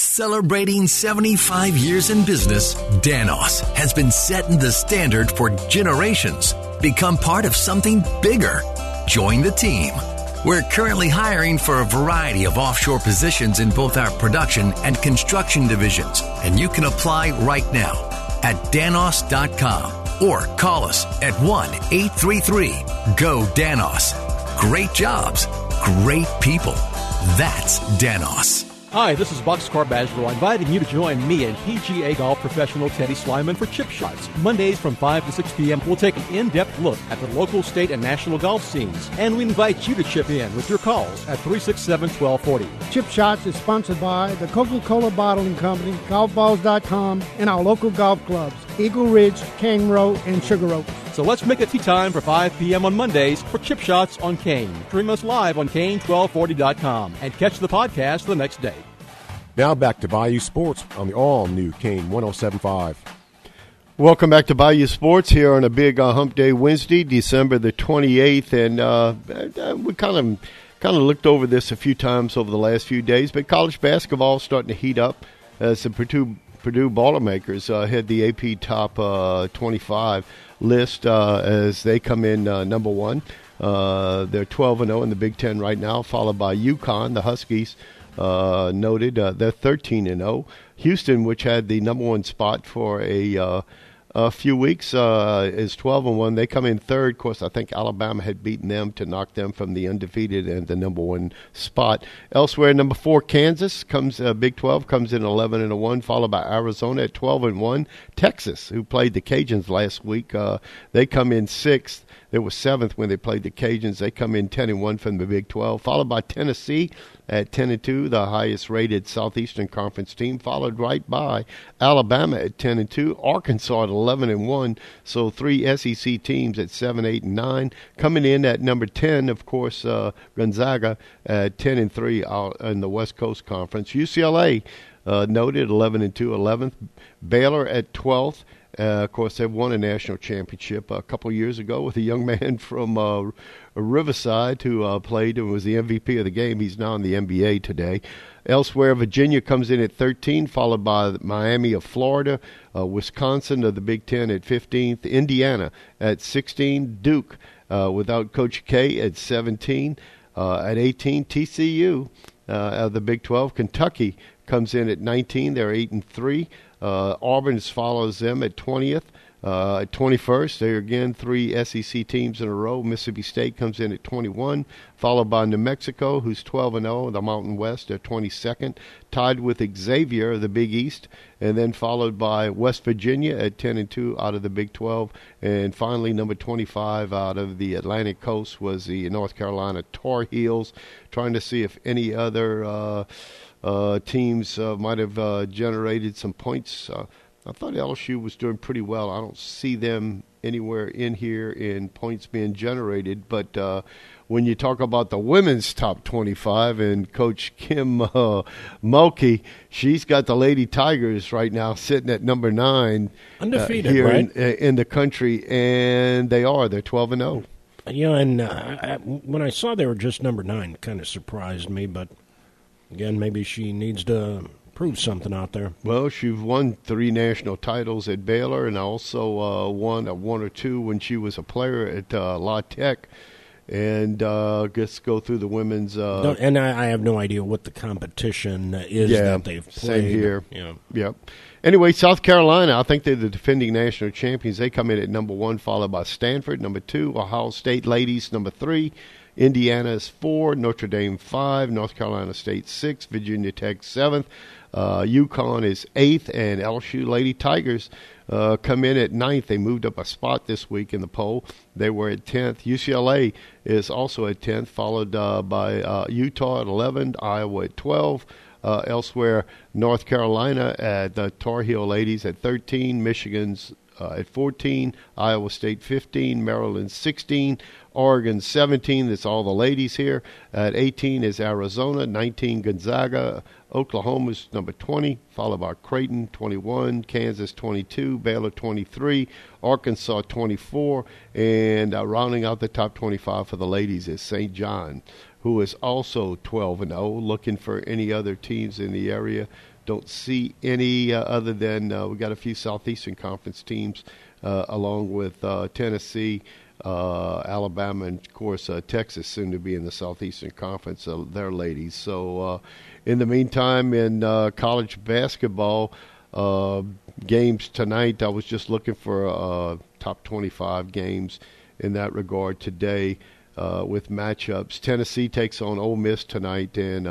Celebrating 75 years in business, Danos has been setting the standard for generations. Become part of something bigger. Join the team. We're currently hiring for a variety of offshore positions in both our production and construction divisions, and you can apply right now at danos.com or call us at 1 833 GO DANOS. Great jobs, great people. That's Danos. Hi, this is Boxcar Basro, inviting you to join me and PGA golf professional Teddy Slyman for Chip Shots. Mondays from 5 to 6 p.m., we'll take an in-depth look at the local, state, and national golf scenes. And we invite you to chip in with your calls at 367-1240. Chip Shots is sponsored by the Coca-Cola Bottling Company, golfballs.com, and our local golf clubs, Eagle Ridge, Kane Row, and Sugar Oaks. So let's make it tea time for 5 p.m. on Mondays for Chip Shots on Kane. Stream us live on Kane1240.com and catch the podcast the next day. Now back to Bayou Sports on the all new Kane 1075. Welcome back to Bayou Sports here on a big uh, Hump Day Wednesday, December the 28th, and uh, uh, we kind of kind of looked over this a few times over the last few days. But college basketball is starting to heat up as the Purdue Purdue Boilermakers uh, had the AP Top uh, 25 list uh, as they come in uh, number one. Uh, they're 12 and 0 in the Big Ten right now, followed by UConn, the Huskies. Noted they're 13 and 0. Houston, which had the number one spot for a a few weeks, uh, is 12 and 1. They come in third. Of course, I think Alabama had beaten them to knock them from the undefeated and the number one spot. Elsewhere, number four, Kansas comes uh, Big 12 comes in 11 and a 1, followed by Arizona at 12 and 1. Texas, who played the Cajuns last week, uh, they come in sixth. They were seventh when they played the Cajuns. They come in 10 and 1 from the Big 12, followed by Tennessee at 10 and 2, the highest rated Southeastern Conference team, followed right by Alabama at 10 and 2, Arkansas at 11 and 1. So three SEC teams at 7, 8, and 9. Coming in at number 10, of course, uh, Gonzaga at 10 and 3 out in the West Coast Conference. UCLA uh, noted 11 and 2, 11th. Baylor at 12th. Uh, of course, they won a national championship a couple years ago with a young man from uh, Riverside who uh, played and was the MVP of the game. He's now in the NBA today. Elsewhere, Virginia comes in at 13, followed by Miami of Florida, uh, Wisconsin of the Big Ten at 15th, Indiana at 16, Duke uh, without Coach K at 17, uh, at 18, TCU of the Big 12, Kentucky comes in at 19. They're 8 and 3. Uh, Auburn follows them at 20th. Uh, at 21st, there again three SEC teams in a row. Mississippi State comes in at 21, followed by New Mexico, who's 12 and 0, the Mountain West at 22nd, tied with Xavier, of the Big East, and then followed by West Virginia at 10 and 2 out of the Big 12, and finally number 25 out of the Atlantic Coast was the North Carolina Tar Heels, trying to see if any other. Uh, teams uh, might have uh, generated some points. Uh, I thought LSU was doing pretty well. I don't see them anywhere in here in points being generated, but uh, when you talk about the women's top 25 and Coach Kim uh, Mulkey, she's got the Lady Tigers right now sitting at number nine, uh, undefeated here right? in, in, the country, and they are. They're 12 and 0. You know, and uh, when I saw they were just number nine, kind of surprised me, but Again, maybe she needs to prove something out there. Well, she's won three national titles at Baylor and also uh, won a one or two when she was a player at uh, La Tech. And uh, just go through the women's. Uh, and I, I, have no idea what the competition is yeah, that they've played. Same here. Yeah. Yep. Anyway, South Carolina, I think they're the defending national champions. They come in at number one, followed by Stanford, number two, Ohio State ladies, number three, Indiana is four, Notre Dame five, North Carolina State six, Virginia Tech seventh, uh, UConn is eighth, and LSU Lady Tigers uh, come in at ninth. They moved up a spot this week in the poll. They were at tenth. UCLA is also at tenth, followed uh, by uh, Utah at eleven, Iowa at twelve. Uh, elsewhere, North Carolina at the Tar Heel ladies at 13, Michigan's uh, at 14, Iowa State 15, Maryland 16, Oregon 17. That's all the ladies here. At 18 is Arizona, 19 Gonzaga, Oklahoma's number 20, followed by Creighton 21, Kansas 22, Baylor 23, Arkansas 24, and uh, rounding out the top 25 for the ladies is St. John, who is also 12 and 0. Looking for any other teams in the area. Don't see any uh, other than uh, we got a few Southeastern Conference teams uh, along with uh, Tennessee uh, Alabama, and of course uh, Texas, soon to be in the Southeastern Conference. Uh, their ladies. So, in the meantime, in college basketball games tonight, I was just looking for top 25 games in that regard today. With matchups, Tennessee takes on Ole Miss tonight in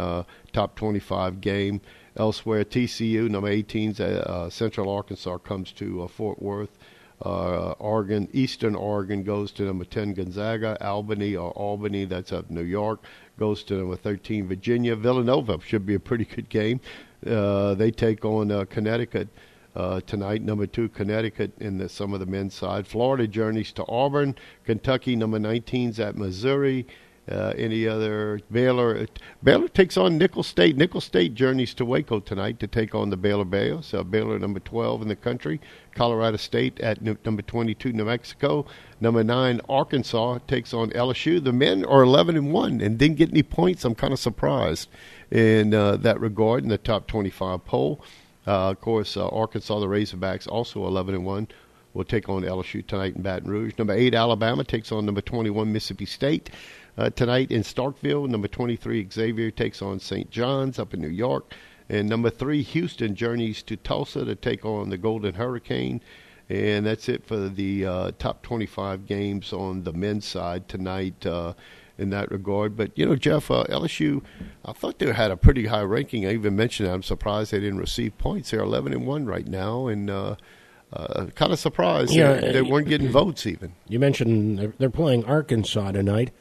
top 25 game. Elsewhere, TCU number 18, uh, Central Arkansas comes to uh, Fort Worth. Uh, Oregon, Eastern Oregon goes to number 10 Gonzaga. Albany or Albany, that's up New York, goes to number 13 Virginia. Villanova should be a pretty good game. Uh, they take on uh, Connecticut uh, tonight. Number two Connecticut in the, some of the men's side. Florida journeys to Auburn. Kentucky number 19's at Missouri. Uh, any other Baylor? Baylor takes on Nicholls State. Nicholls State journeys to Waco tonight to take on the Baylor Bears. Uh, Baylor number 12 in the country. Colorado State at n- number 22, New Mexico. Number nine, Arkansas takes on LSU. The men are 11 and one and didn't get any points. I'm kind of surprised in uh, that regard in the top 25 poll. Uh, of course, uh, Arkansas, the Razorbacks, also 11 and one will take on LSU tonight in Baton Rouge. Number eight, Alabama takes on number 21, Mississippi State. Uh, tonight in Starkville, number 23 Xavier takes on St. John's up in New York. And number three, Houston journeys to Tulsa to take on the Golden Hurricane. And that's it for the uh, top 25 games on the men's side tonight uh, in that regard. But, you know, Jeff, uh, LSU, I thought they had a pretty high ranking. I even mentioned I'm surprised they didn't receive points. They're 11 and 1 right now. And, uh, uh, kind of surprised Yeah, they, they weren't getting votes even. You mentioned they're, they're playing Arkansas tonight.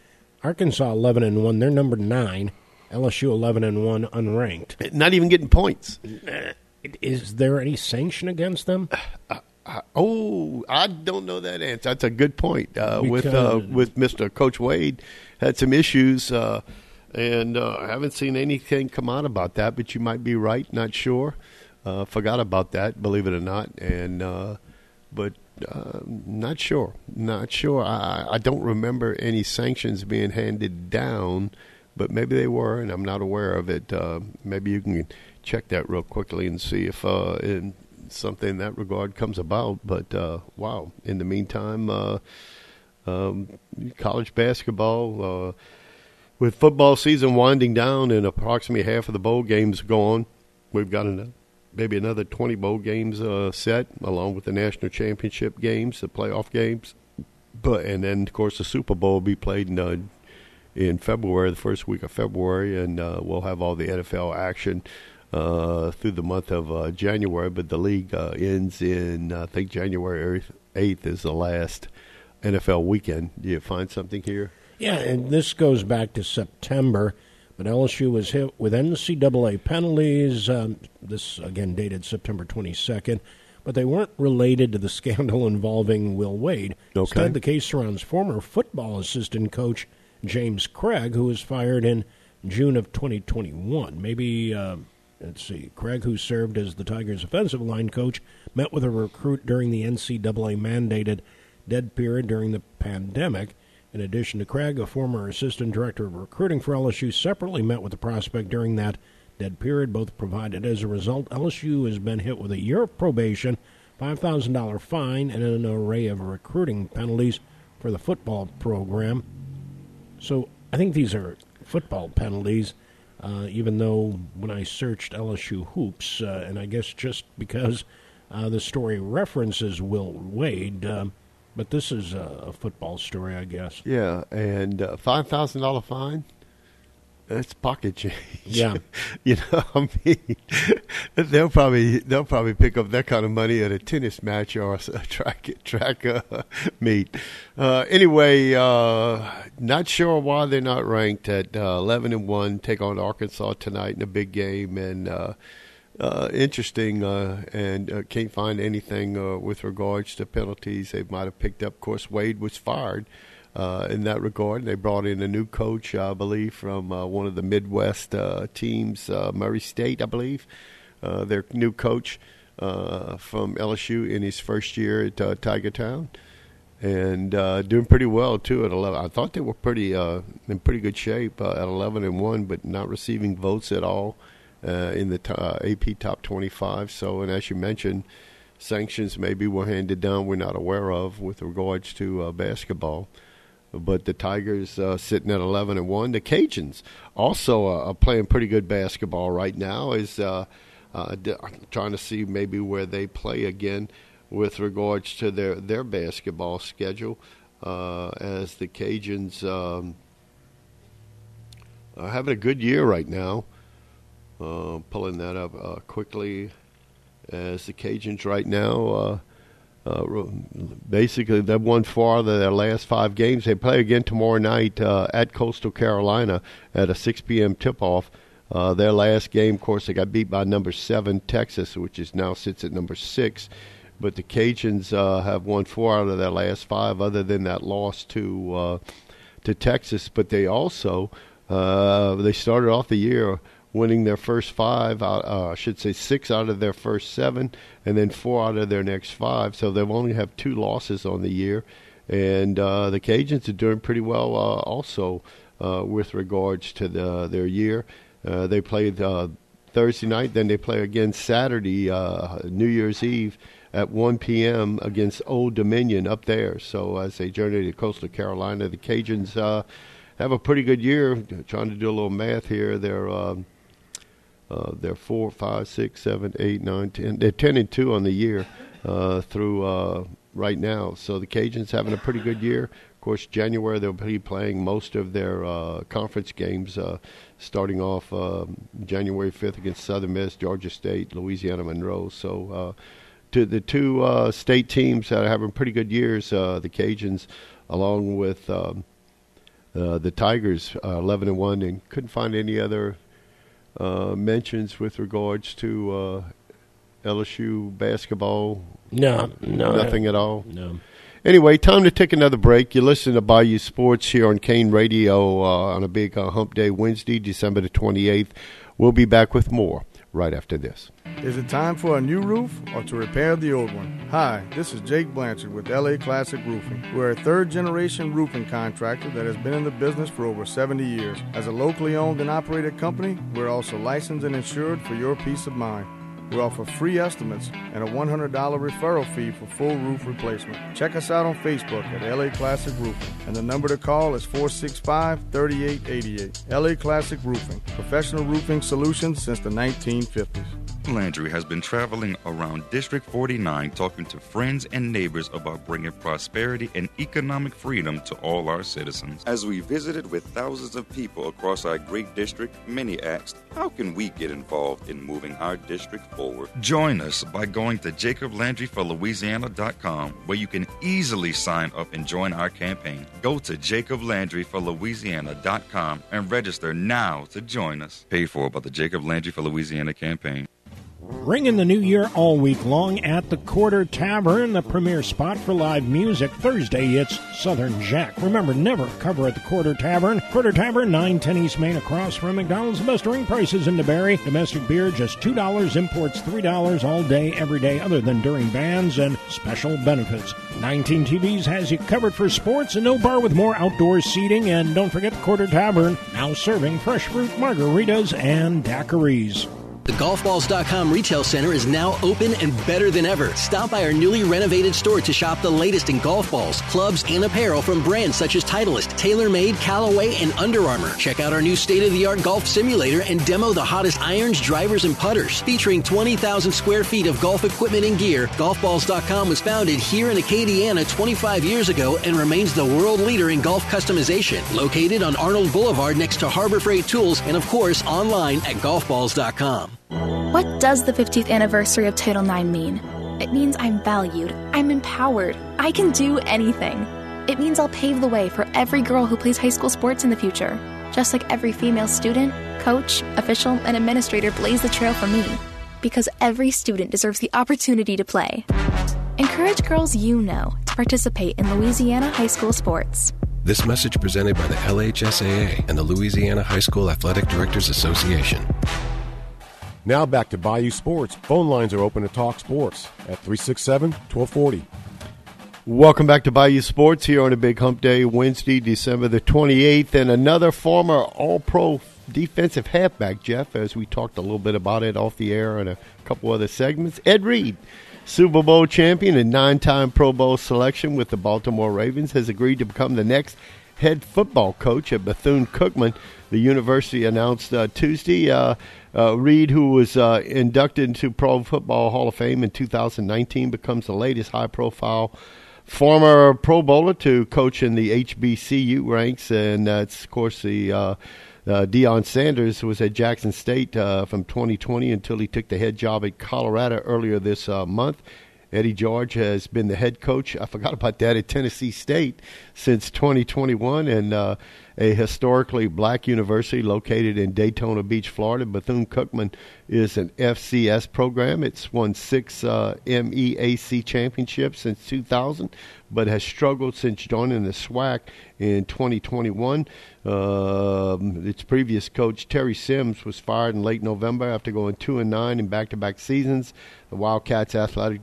Arkansas eleven and one. They're number nine. LSU eleven and one, unranked. Not even getting points. Is there any sanction against them? Uh, oh, I don't know that answer. That's a good point. Uh, with uh, with Mister Coach Wade, had some issues, uh, and uh, I haven't seen anything come out about that. But you might be right. Not sure. Uh, forgot about that. Believe it or not, and uh, but uh, not sure. Not sure. I, I don't remember any sanctions being handed down, but maybe they were, and I'm not aware of it. Uh, maybe you can check that real quickly and see if uh, in something in that regard comes about. But uh, wow! In the meantime, uh, um, college basketball. Uh, with football season winding down and approximately half of the bowl games gone, we've got another, maybe another 20 bowl games uh, set, along with the national championship games, the playoff games. But and then of course the Super Bowl will be played in uh, in February, the first week of February, and uh, we'll have all the NFL action uh, through the month of uh, January. But the league uh, ends in I think January eighth is the last NFL weekend. Do you find something here? Yeah, and this goes back to September, but LSU was hit with NCAA penalties. Um, this, again, dated September 22nd, but they weren't related to the scandal involving Will Wade. Okay. Instead, the case surrounds former football assistant coach James Craig, who was fired in June of 2021. Maybe, uh, let's see, Craig, who served as the Tigers' offensive line coach, met with a recruit during the NCAA mandated dead period during the pandemic. In addition to Craig, a former assistant director of recruiting for LSU, separately met with the prospect during that dead period. Both provided. As a result, LSU has been hit with a year of probation, $5,000 fine, and an array of recruiting penalties for the football program. So I think these are football penalties, uh, even though when I searched LSU hoops, uh, and I guess just because uh, the story references Will Wade, um, but this is a, a football story, I guess. Yeah, and uh, five thousand dollar fine. That's pocket change. Yeah. you know, I mean, they'll probably they'll probably pick up that kind of money at a tennis match or a track track uh, meet. Uh, anyway, uh, not sure why they're not ranked at uh, eleven and one. Take on Arkansas tonight in a big game, and uh, interesting. Uh, and uh, can't find anything uh, with regards to penalties they might have picked up. Of course, Wade was fired uh, in that regard. They brought in a new coach, I believe, from one of the Midwest teams, Murray State, I believe. Their new coach from LSU in his first year at Tiger Town, and doing pretty well too at eleven. I thought they were pretty in pretty good shape at eleven and one, but not receiving votes at all uh, in the uh, AP top twenty-five. So, and as you mentioned, sanctions maybe were handed down we're not aware of with regards to uh, basketball but the Tigers uh, sitting at 11 and one. The Cajuns also uh, are playing pretty good basketball right now. Is uh, trying to see maybe where they play again with regards to their their basketball schedule. Uh, as the Cajuns um, are having a good year right now. Uh, pulling that up uh, quickly, as the Cajuns right now. Uh, uh, basically, they've won four of their last five games. They play again tomorrow night uh, at Coastal Carolina at a 6 p.m. tip-off. Uh, their last game, of course, they got beat by number seven Texas, which is now sits at number six. But the Cajuns have won four out of their last five, other than that loss to to Texas. But they also they started off the year winning their first five, uh, I should say six out of their first seven, and then four out of their next five. So they've only have two losses on the year, and uh, the Cajuns are doing pretty well uh, also uh, with regards to the, their year. Uh, they played uh, Thursday night, then they play again Saturday, New Year's Eve at 1 p.m. against Old Dominion up there. So as they journey to coastal Carolina, the Cajuns have a pretty good year. Trying to do a little math here, they're um, uh, they're four, five, six, seven, eight, nine, ten. They're ten and two on the year uh, through uh, right now. So the Cajuns having a pretty good year. Of course, January they'll be playing most of their uh, conference games, uh, starting off uh, January fifth against Southern Miss, Georgia State, Louisiana Monroe. So. To the two state teams that are having pretty good years. The Cajuns, along with um, the Tigers, eleven and one, and couldn't find any other uh, mentions with regards to uh, LSU basketball. No, no, nothing at all. No. Anyway, time to take another break. You listen to Bayou Sports here on Kane Radio uh, on a big uh, hump day, Wednesday, December the 28th. We'll be back with more right after this. Is it time for a new roof or to repair the old one? Hi, this is Jake Blanchard with LA Classic Roofing. We're a third generation roofing contractor that has been in the business for over 70 years. As a locally owned and operated company, we're also licensed and insured for your peace of mind. We offer free estimates and a $100 referral fee for full roof replacement. Check us out on Facebook at LA Classic Roofing, and the number to call is 465 3888. LA Classic Roofing, professional roofing solutions since the 1950s. Landry has been traveling around District 49 talking to friends and neighbors about bringing prosperity and economic freedom to all our citizens. As we visited with thousands of people across our great district, many asked, How can we get involved in moving our district forward? Join us by going to jacoblandryforlouisiana.com where you can easily sign up and join our campaign. Go to jacoblandryforlouisiana.com and register now to join us. Paid for by the Jacob Landry for Louisiana campaign. Ring in the new year all week long at the Quarter Tavern, the premier spot for live music. Thursday, it's Southern Jack. Remember, never cover at the Quarter Tavern. Quarter Tavern, 910 East Main, across from McDonald's. The best ring prices in DeBary. Domestic beer, just $2. Imports, $3 all day, every day, other than during bands and special benefits. 19 TVs has you covered for sports and no bar with more outdoor seating. And don't forget the Quarter Tavern, now serving fresh fruit margaritas and daiquiris. The golfballs.com retail center is now open and better than ever. Stop by our newly renovated store to shop the latest in golf balls, clubs, and apparel from brands such as Titleist, TaylorMade, Callaway, and Under Armour. Check out our new state of the art golf simulator and demo the hottest irons, drivers, and putters. Featuring 20,000 square feet of golf equipment and gear, golfballs.com was founded here in Acadiana 25 years ago and remains the world leader in golf customization. Located on Arnold Boulevard next to Harbor Freight Tools and, of course, online at golfballs.com. What does the 50th anniversary of Title IX mean? It means I'm valued, I'm empowered, I can do anything. It means I'll pave the way for every girl who plays high school sports in the future, just like every female student, coach, official, and administrator blaze the trail for me. Because every student deserves the opportunity to play. Encourage girls you know to participate in Louisiana high school sports. This message presented by the LHSAA and the Louisiana High School Athletic Directors Association. Now back to Bayou Sports. Phone lines are open to talk sports at 367 1240. Welcome back to Bayou Sports here on a big hump day, Wednesday, December the 28th. And another former All Pro defensive halfback, Jeff, as we talked a little bit about it off the air and a couple other segments. Ed Reed, Super Bowl champion and nine time Pro Bowl selection with the Baltimore Ravens, has agreed to become the next head football coach at Bethune Cookman. The university announced uh, Tuesday. Uh, uh, Reed, who was uh, inducted into Pro Football Hall of Fame in 2019, becomes the latest high profile former Pro Bowler to coach in the HBCU ranks. And that's, of course, the. Uh, uh, Deion Sanders was at Jackson State uh, from 2020 until he took the head job at Colorado earlier this uh, month. Eddie George has been the head coach. I forgot about that at Tennessee State since 2021, and uh, a historically black university located in Daytona Beach, Florida. Bethune Cookman is an FCS program. It's won six uh, MEAC championships since 2000, but has struggled since joining the SWAC in 2021. Um, its previous coach Terry Sims was fired in late November after going two and nine in back-to-back seasons. The Wildcats athletic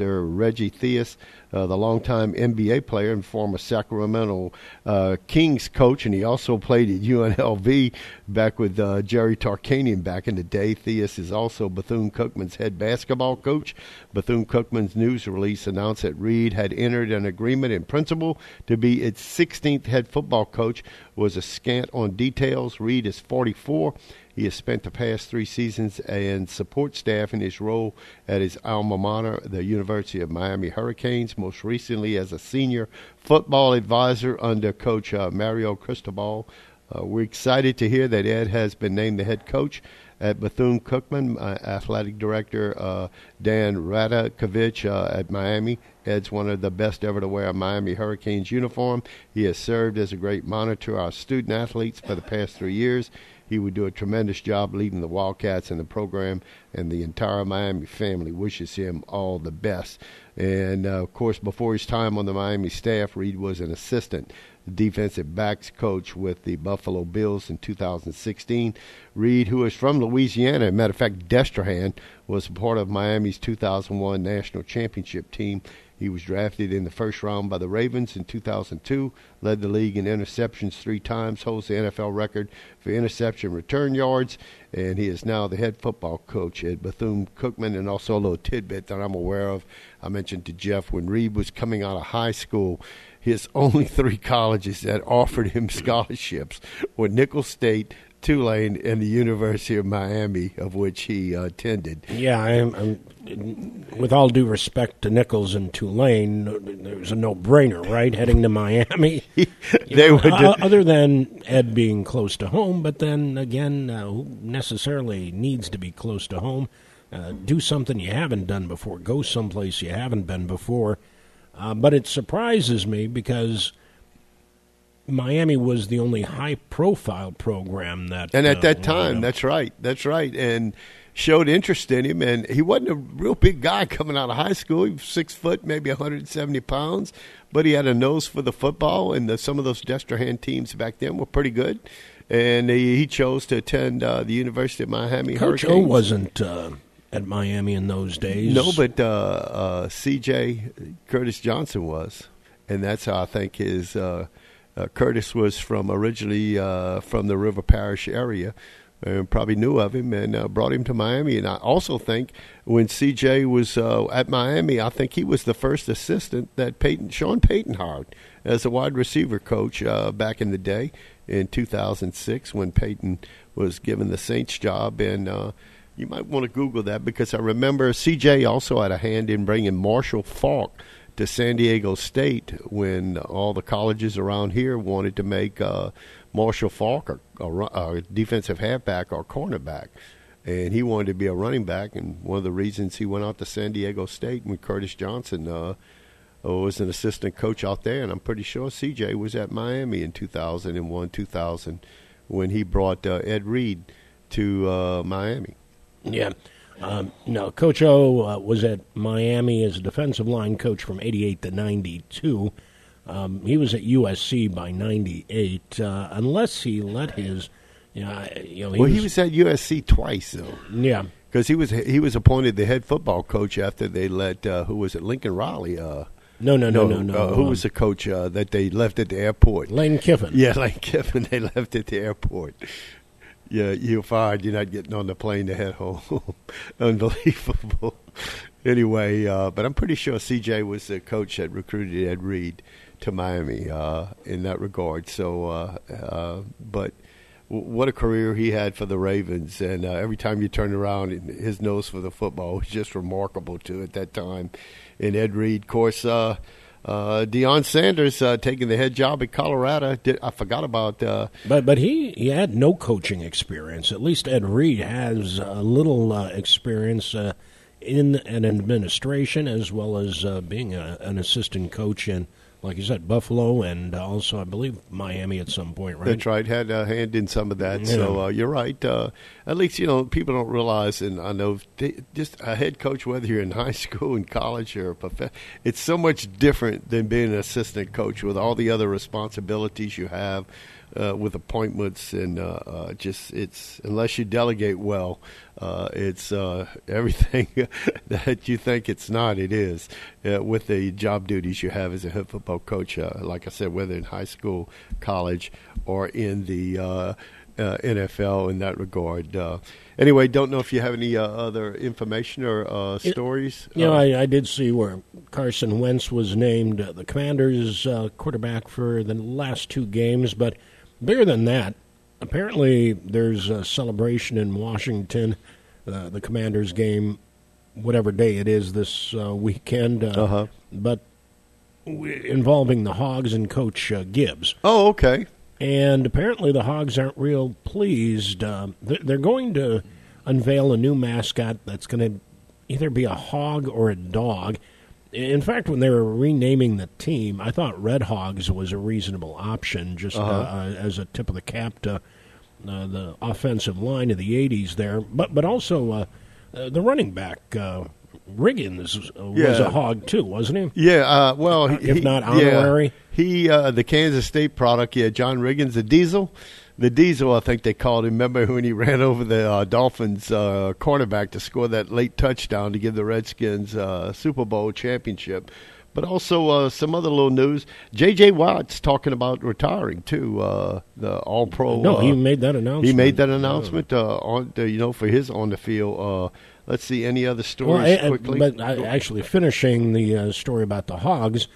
director Reggie Theus, uh, the longtime NBA player and former Sacramento uh, Kings coach, and he also played at UNLV back with uh, Jerry Tarkanian back in the day. Theus is also Bethune Cookman's head basketball coach. Bethune Cookman's news release announced that Reed had entered an agreement in principle to be its 16th head football coach. Was a scant on details. Reed is 44 he has spent the past three seasons and support staff in his role at his alma mater, the University of Miami Hurricanes, most recently as a senior football advisor under Coach uh, Mario Cristobal. Uh, we're excited to hear that Ed has been named the head coach at Bethune Cookman. My athletic director uh, Dan Radakovich uh, at Miami. Ed's one of the best ever to wear a Miami Hurricanes uniform. He has served as a great monitor our student athletes for the past three years. He would do a tremendous job leading the Wildcats and the program, and the entire Miami family wishes him all the best. And uh, of course, before his time on the Miami staff, Reed was an assistant defensive backs coach with the Buffalo Bills in 2016. Reed, who is from Louisiana, matter of fact, Destrehan, was part of Miami's 2001 national championship team. He was drafted in the first round by the Ravens in 2002, led the league in interceptions three times, holds the NFL record for interception return yards, and he is now the head football coach at Bethune Cookman. And also a little tidbit that I'm aware of. I mentioned to Jeff when Reed was coming out of high school, his only three colleges that offered him scholarships were Nicholls State, Tulane, and the University of Miami, of which he uh, attended. Yeah, I'm, I'm, with all due respect to Nicholls and Tulane, there's a no-brainer, right? Heading to Miami. they know, uh, other than Ed being close to home, but then again, uh, who necessarily needs to be close to home? Uh, do something you haven't done before. Go someplace you haven't been before. Uh, but it surprises me because Miami was the only high profile program that. And at uh, that time, that's right. That's right. And showed interest in him. And he wasn't a real big guy coming out of high school. He was six foot, maybe 170 pounds. But he had a nose for the football. And the, some of those Destrehan teams back then were pretty good. And he, he chose to attend uh, the University of Miami Coach Hurricanes. O wasn't. Uh, at Miami in those days. No, but uh, uh, C.J. Curtis Johnson was, and that's how I think his uh, uh Curtis was from originally uh, from the River Parish area. And probably knew of him and uh, brought him to Miami. And I also think when CJ was at Miami, I think he was the first assistant that Payton, Sean Payton hired as a wide receiver coach back in the day in 2006 when Payton was given the Saints job. And you might want to Google that because I remember CJ also had a hand in bringing Marshall Faulk to San Diego State when all the colleges around here wanted to make uh, Marshall Faulk a, a, a defensive halfback or cornerback. And he wanted to be a running back, and one of the reasons he went out to San Diego State with Curtis Johnson uh, was an assistant coach out there. And I'm pretty sure CJ was at Miami in 2001, 2000 when he brought uh, Ed Reed to uh, Miami. Yeah. Um, no, Coach O uh, was at Miami as a defensive line coach from 88 to 92. Um, he was at USC by 98, uh, unless he let his. You know, you know, he well, was, he was at USC twice, though. Yeah. Because he was he was appointed the head football coach after they let uh, who was it Lincoln Riley uh, no, no, no, no, no. Uh, who um, was the coach uh, that they left at the airport? Lane Kiffin. Yeah, Lane Kiffin. They left at the airport yeah, you're fired. You're not getting on the plane to head home. Unbelievable. anyway, uh, but I'm pretty sure CJ was the coach that recruited Ed Reed to Miami uh, in that regard. So, uh, uh but what a career he had for the Ravens. And uh, every time you turn around, his nose for the football was just remarkable, too, at that time. And Ed Reed, of course, uh, Deion Sanders uh, taking the head job at Colorado. Did, I forgot about. Uh, but but he, he had no coaching experience. At least Ed Reed has a little uh, experience uh, in an administration as well as uh, being a, an assistant coach in like you said, Buffalo and also I believe Miami at some point, right? That's right. Had a hand in some of that. Yeah. So uh, you're right. Uh, at least you know people don't realize, and I know they, just a head coach, whether you're in high school, in college, or a prof- it's so much different than being an assistant coach with all the other responsibilities you have uh, with appointments and uh, uh, just it's unless you delegate well, uh, it's uh, everything that you think it's not. It is uh, with the job duties you have as a head football coach. like I said, whether in high school, college, or in the NFL in that regard. anyway, don't know if you have any other information or stories. You know, I, I, did see where Carson Wentz was named the Commanders' quarterback for the last two games, but Bigger than that, apparently there's a celebration in Washington, uh, the Commanders game, whatever day it is this uh, weekend. Uh, uh-huh. But involving the Hogs and Coach uh, Gibbs. Oh, okay. And apparently the Hogs aren't real pleased. Uh, they're going to unveil a new mascot that's going to either be a hog or a dog. In fact, when they were renaming the team, I thought Red Hogs was a reasonable option, just uh Uh-huh. uh, as a tip of the cap to uh, the offensive line of the '80s there. But but also uh, uh, the running back uh, Riggins uh, was Yeah. a hog too, wasn't he? Yeah, uh, well, if he- not yeah. honorary. he uh, the Kansas State product. Yeah, John Riggins, the Diesel, the Diesel. I think they called him. Remember when he ran over the uh, Dolphins uh, cornerback to score that late touchdown to give the Redskins uh, Super Bowl championship. But also uh, some other little news. J.J. Watt's talking about retiring too. Uh, the All Pro. No, uh, he made that announcement. He made that announcement uh, on the, you know for his on the field. Uh, let's see any other stories Well, I- quickly. but I, actually, finishing the uh, story about the hogs,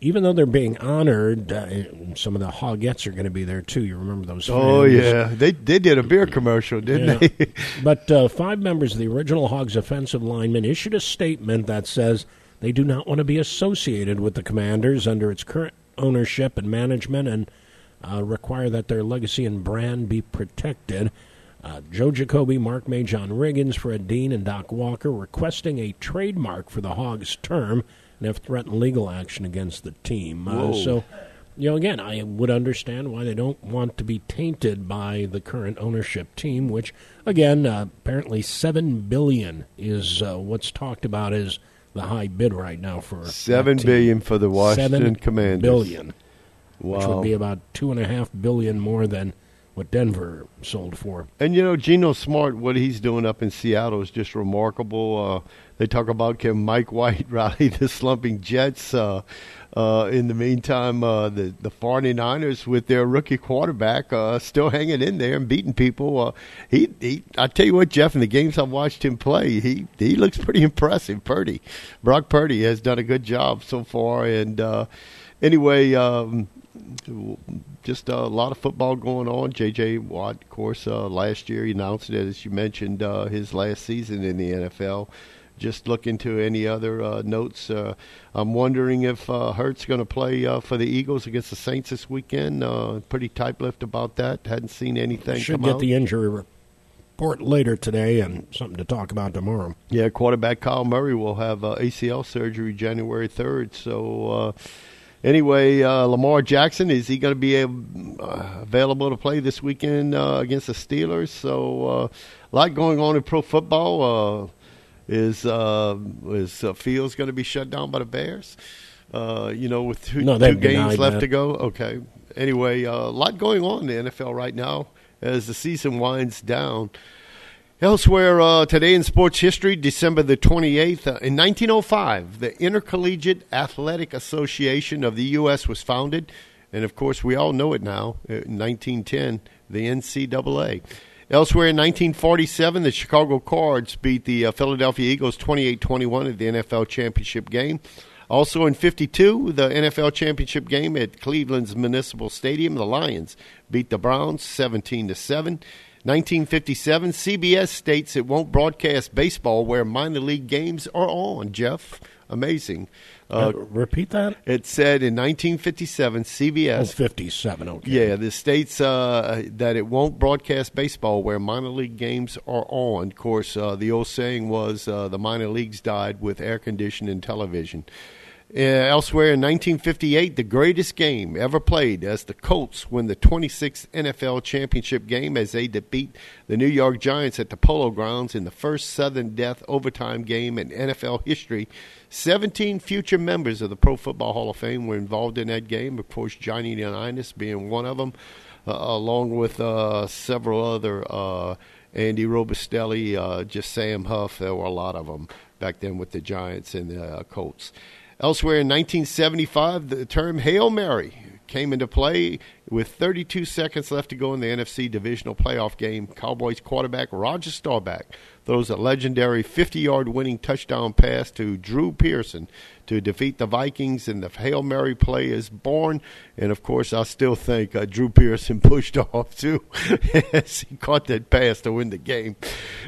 even though they're being honored, uh, some of the hogettes are going to be there too. You remember those? oh fans? yeah, they they did a beer commercial, didn't Yeah. they? but uh, five members of the original Hogs offensive linemen issued a statement that says they do not want to be associated with the Commanders under its current ownership and management, and uh, require that their legacy and brand be protected. Uh, Joe Jacoby, Mark May, John Riggins, Fred Dean, and Doc Walker requesting a trademark for the Hogs term and have threatened legal action against the team. Uh, so, you know, again, I would understand why they don't want to be tainted by the current ownership team, which, again, uh, apparently seven billion is uh, what's talked about as the high bid right now for Seven billion for the Washington Seven Commanders. billion, which would be about two and a half billion more than what Denver sold for. And you know, Geno Smart, what he's doing up in Seattle is just remarkable. Uh, they talk about can Mike White rally the slumping Jets. Uh, uh, in the meantime, uh, the the 49ers with their rookie quarterback uh, still hanging in there and beating people. Uh, he, he, I tell you what, Jeff, in the games I've watched him play, he he looks pretty impressive. Purdy, Brock Purdy has done a good job so far. And anyway. Um, just a lot of football going on. J.J. Watt, of course, uh, last year he announced it, as you mentioned, uh, his last season in the NFL. Just look into any other uh, notes. Uh, I'm wondering if uh, Hurts going to play uh, for the Eagles against the Saints this weekend. Uh, pretty tight-lipped about that. Hadn't seen anything Should get out. the injury report later today and something to talk about tomorrow. Yeah, quarterback Kyler Murray will have uh, ACL surgery January 3rd. So, uh, anyway, uh, Lamar Jackson, is he going to be able, uh, available to play this weekend uh, against the Steelers? So, uh, a lot going on in pro football. Uh, is uh, is uh, Fields going to be shut down by the Bears? Uh, you know, with two, No, two games left that. to go. Okay. Anyway, uh, a lot going on in the NFL right now as the season winds down. Elsewhere uh, today in sports history, December the 28th, uh, in 1905, the Intercollegiate Athletic Association of the U.S. was founded. And of course, we all know it now. uh, In 1910, the NCAA. Elsewhere in 1947, the Chicago Cards beat the uh, Philadelphia Eagles 28 21 at the NFL championship game. Also in 52, the NFL championship game at Cleveland's Municipal Stadium, the Lions beat the Browns 17 to 7. 1957, CBS states it won't broadcast baseball where minor league games are on. Jeff, amazing. Uh, repeat that. It said in 1957, CBS. Oh, 57, okay. Yeah, the states uh, that it won't broadcast baseball where minor league games are on. Of course, uh, the old saying was uh, the minor leagues died with air conditioning and television. Uh, elsewhere in 1958, the greatest game ever played as the Colts win the 26th NFL championship game as they defeat the New York Giants at the Polo Grounds in the first sudden death overtime game in NFL history. 17 future members of the Pro Football Hall of Fame were involved in that game. Of course, Johnny Unitas being one of them, uh, along with uh, several other uh, Andy Robustelli, uh, just Sam Huff. There were a lot of them back then with the Giants and the uh, Colts. Elsewhere in 1975, the term Hail Mary came into play with 32 seconds left to go in the NFC divisional playoff game. Cowboys quarterback Roger Staubach throws a legendary 50 yard winning touchdown pass to Drew Pearson to defeat the Vikings, and the Hail Mary play is born. And of course, I still think uh, Drew Pearson pushed off too as he caught that pass to win the game.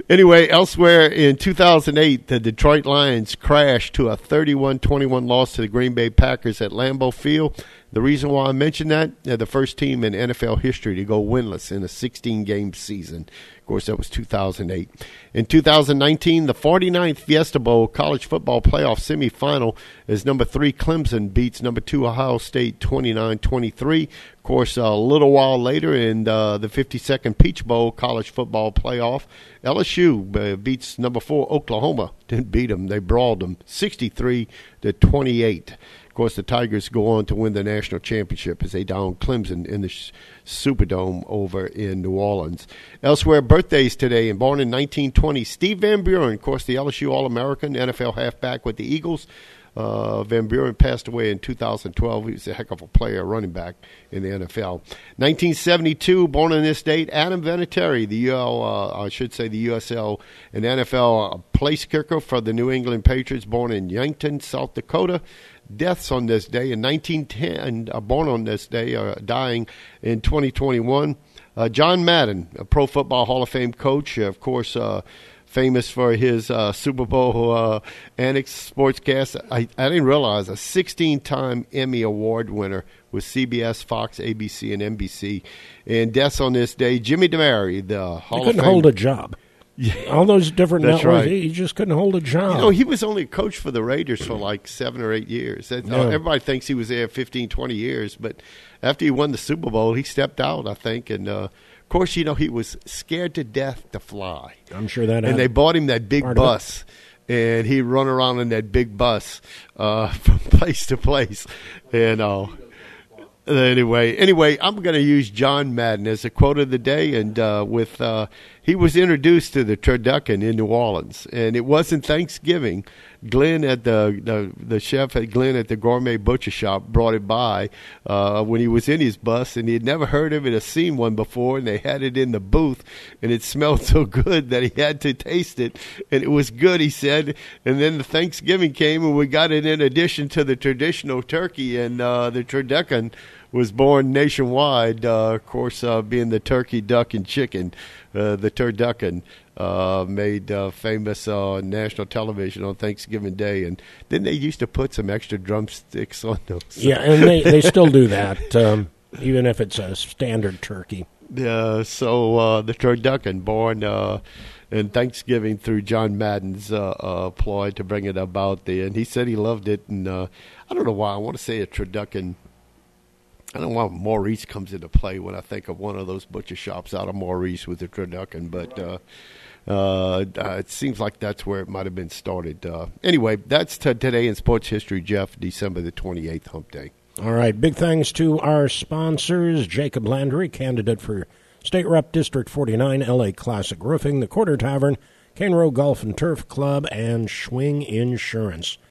Anyway, elsewhere in 2008, the Detroit Lions crashed to a 31 21 loss to the Green Bay Packers at Lambeau Field. The reason why I mention that, the first team in NFL history to go winless in a 16 game season. Of course, that was 2008. In 2019, the 49th Fiesta Bowl college football playoff semifinal as number three Clemson beats number two Ohio State 29 23. Of course, a little while later in uh, the 52nd Peach Bowl college football playoff, LSU uh, beats number four Oklahoma. Didn't beat them, they brawled them 63 to 28. Course, the Tigers go on to win the national championship as they down Clemson in the Superdome over in New Orleans. Elsewhere, birthdays today, and born in 1920, Steve Van Buren, of course, the LSU All American, NFL halfback with the Eagles. Uh, Van Buren passed away in 2012. He was a heck of a player, running back in the NFL. 1972, born on this date, Adam Vinatieri, the UL, uh, I should say the USL and NFL uh, place kicker for the New England Patriots, born in Yankton, South Dakota deaths on this day. In 1910, uh, born on this day, uh, dying in 2021. Uh, John Madden, a Pro Football Hall of Fame coach, of course, uh, famous for his uh, Super Bowl uh, Annex sportscast. I, I didn't realize a 16 time Emmy Award winner with CBS, Fox, ABC, and NBC. And deaths on this day, Jimmy Demaret, the Hall he couldn't of Fame. hold a job. Yeah. All those different That's networks, right. he just couldn't hold a job. You know, he was only a coach for the Raiders for like seven or eight years. That- uh, Yeah. everybody thinks he was there 15, 20 years, but after he won the Super Bowl, he stepped out, I think. And uh, of course, you know, he was scared to death to fly. I'm sure that. And they bought him that big part of it. bus. And he'd run around in that big bus uh, from place to place. And uh, anyway, anyway, I'm going to use John Madden as a quote of the day, and uh, with uh, he was introduced to the turducken in New Orleans, and it wasn't Thanksgiving. Glenn at the the, the chef at Glenn at the gourmet butcher shop brought it by uh, when he was in his bus, and he had never heard of it or seen one before, and they had it in the booth, and it smelled so good that he had to taste it, and it was good, he said. And then the Thanksgiving came, and we got it in addition to the traditional turkey and uh, the turducken was born nationwide. Uh, of course, uh, being the turkey, duck, and chicken, the turducken uh, made uh, famous on national television on Thanksgiving Day, and then they used to put some extra drumsticks on those. Yeah, and they, they still do that, um, even if it's a standard turkey. Uh, so uh, the turducken, born uh, in Thanksgiving through John Madden's uh, uh, ploy to bring it about there, and he said he loved it. And uh, I don't know why I want to say a turducken. I don't know why Maurice comes into play when I think of one of those butcher shops out of Maurice with the turducken, but uh, uh, it seems like that's where it might have been started. Uh, anyway, that's t- today in sports history, Jeff. December the twenty eighth, Hump Day. All right, big thanks to our sponsors Jacob Landry, candidate for State Rep District 49, LA Classic Roofing, the Quarter Tavern, Cane Row Golf and Turf Club, and Schwing Insurance.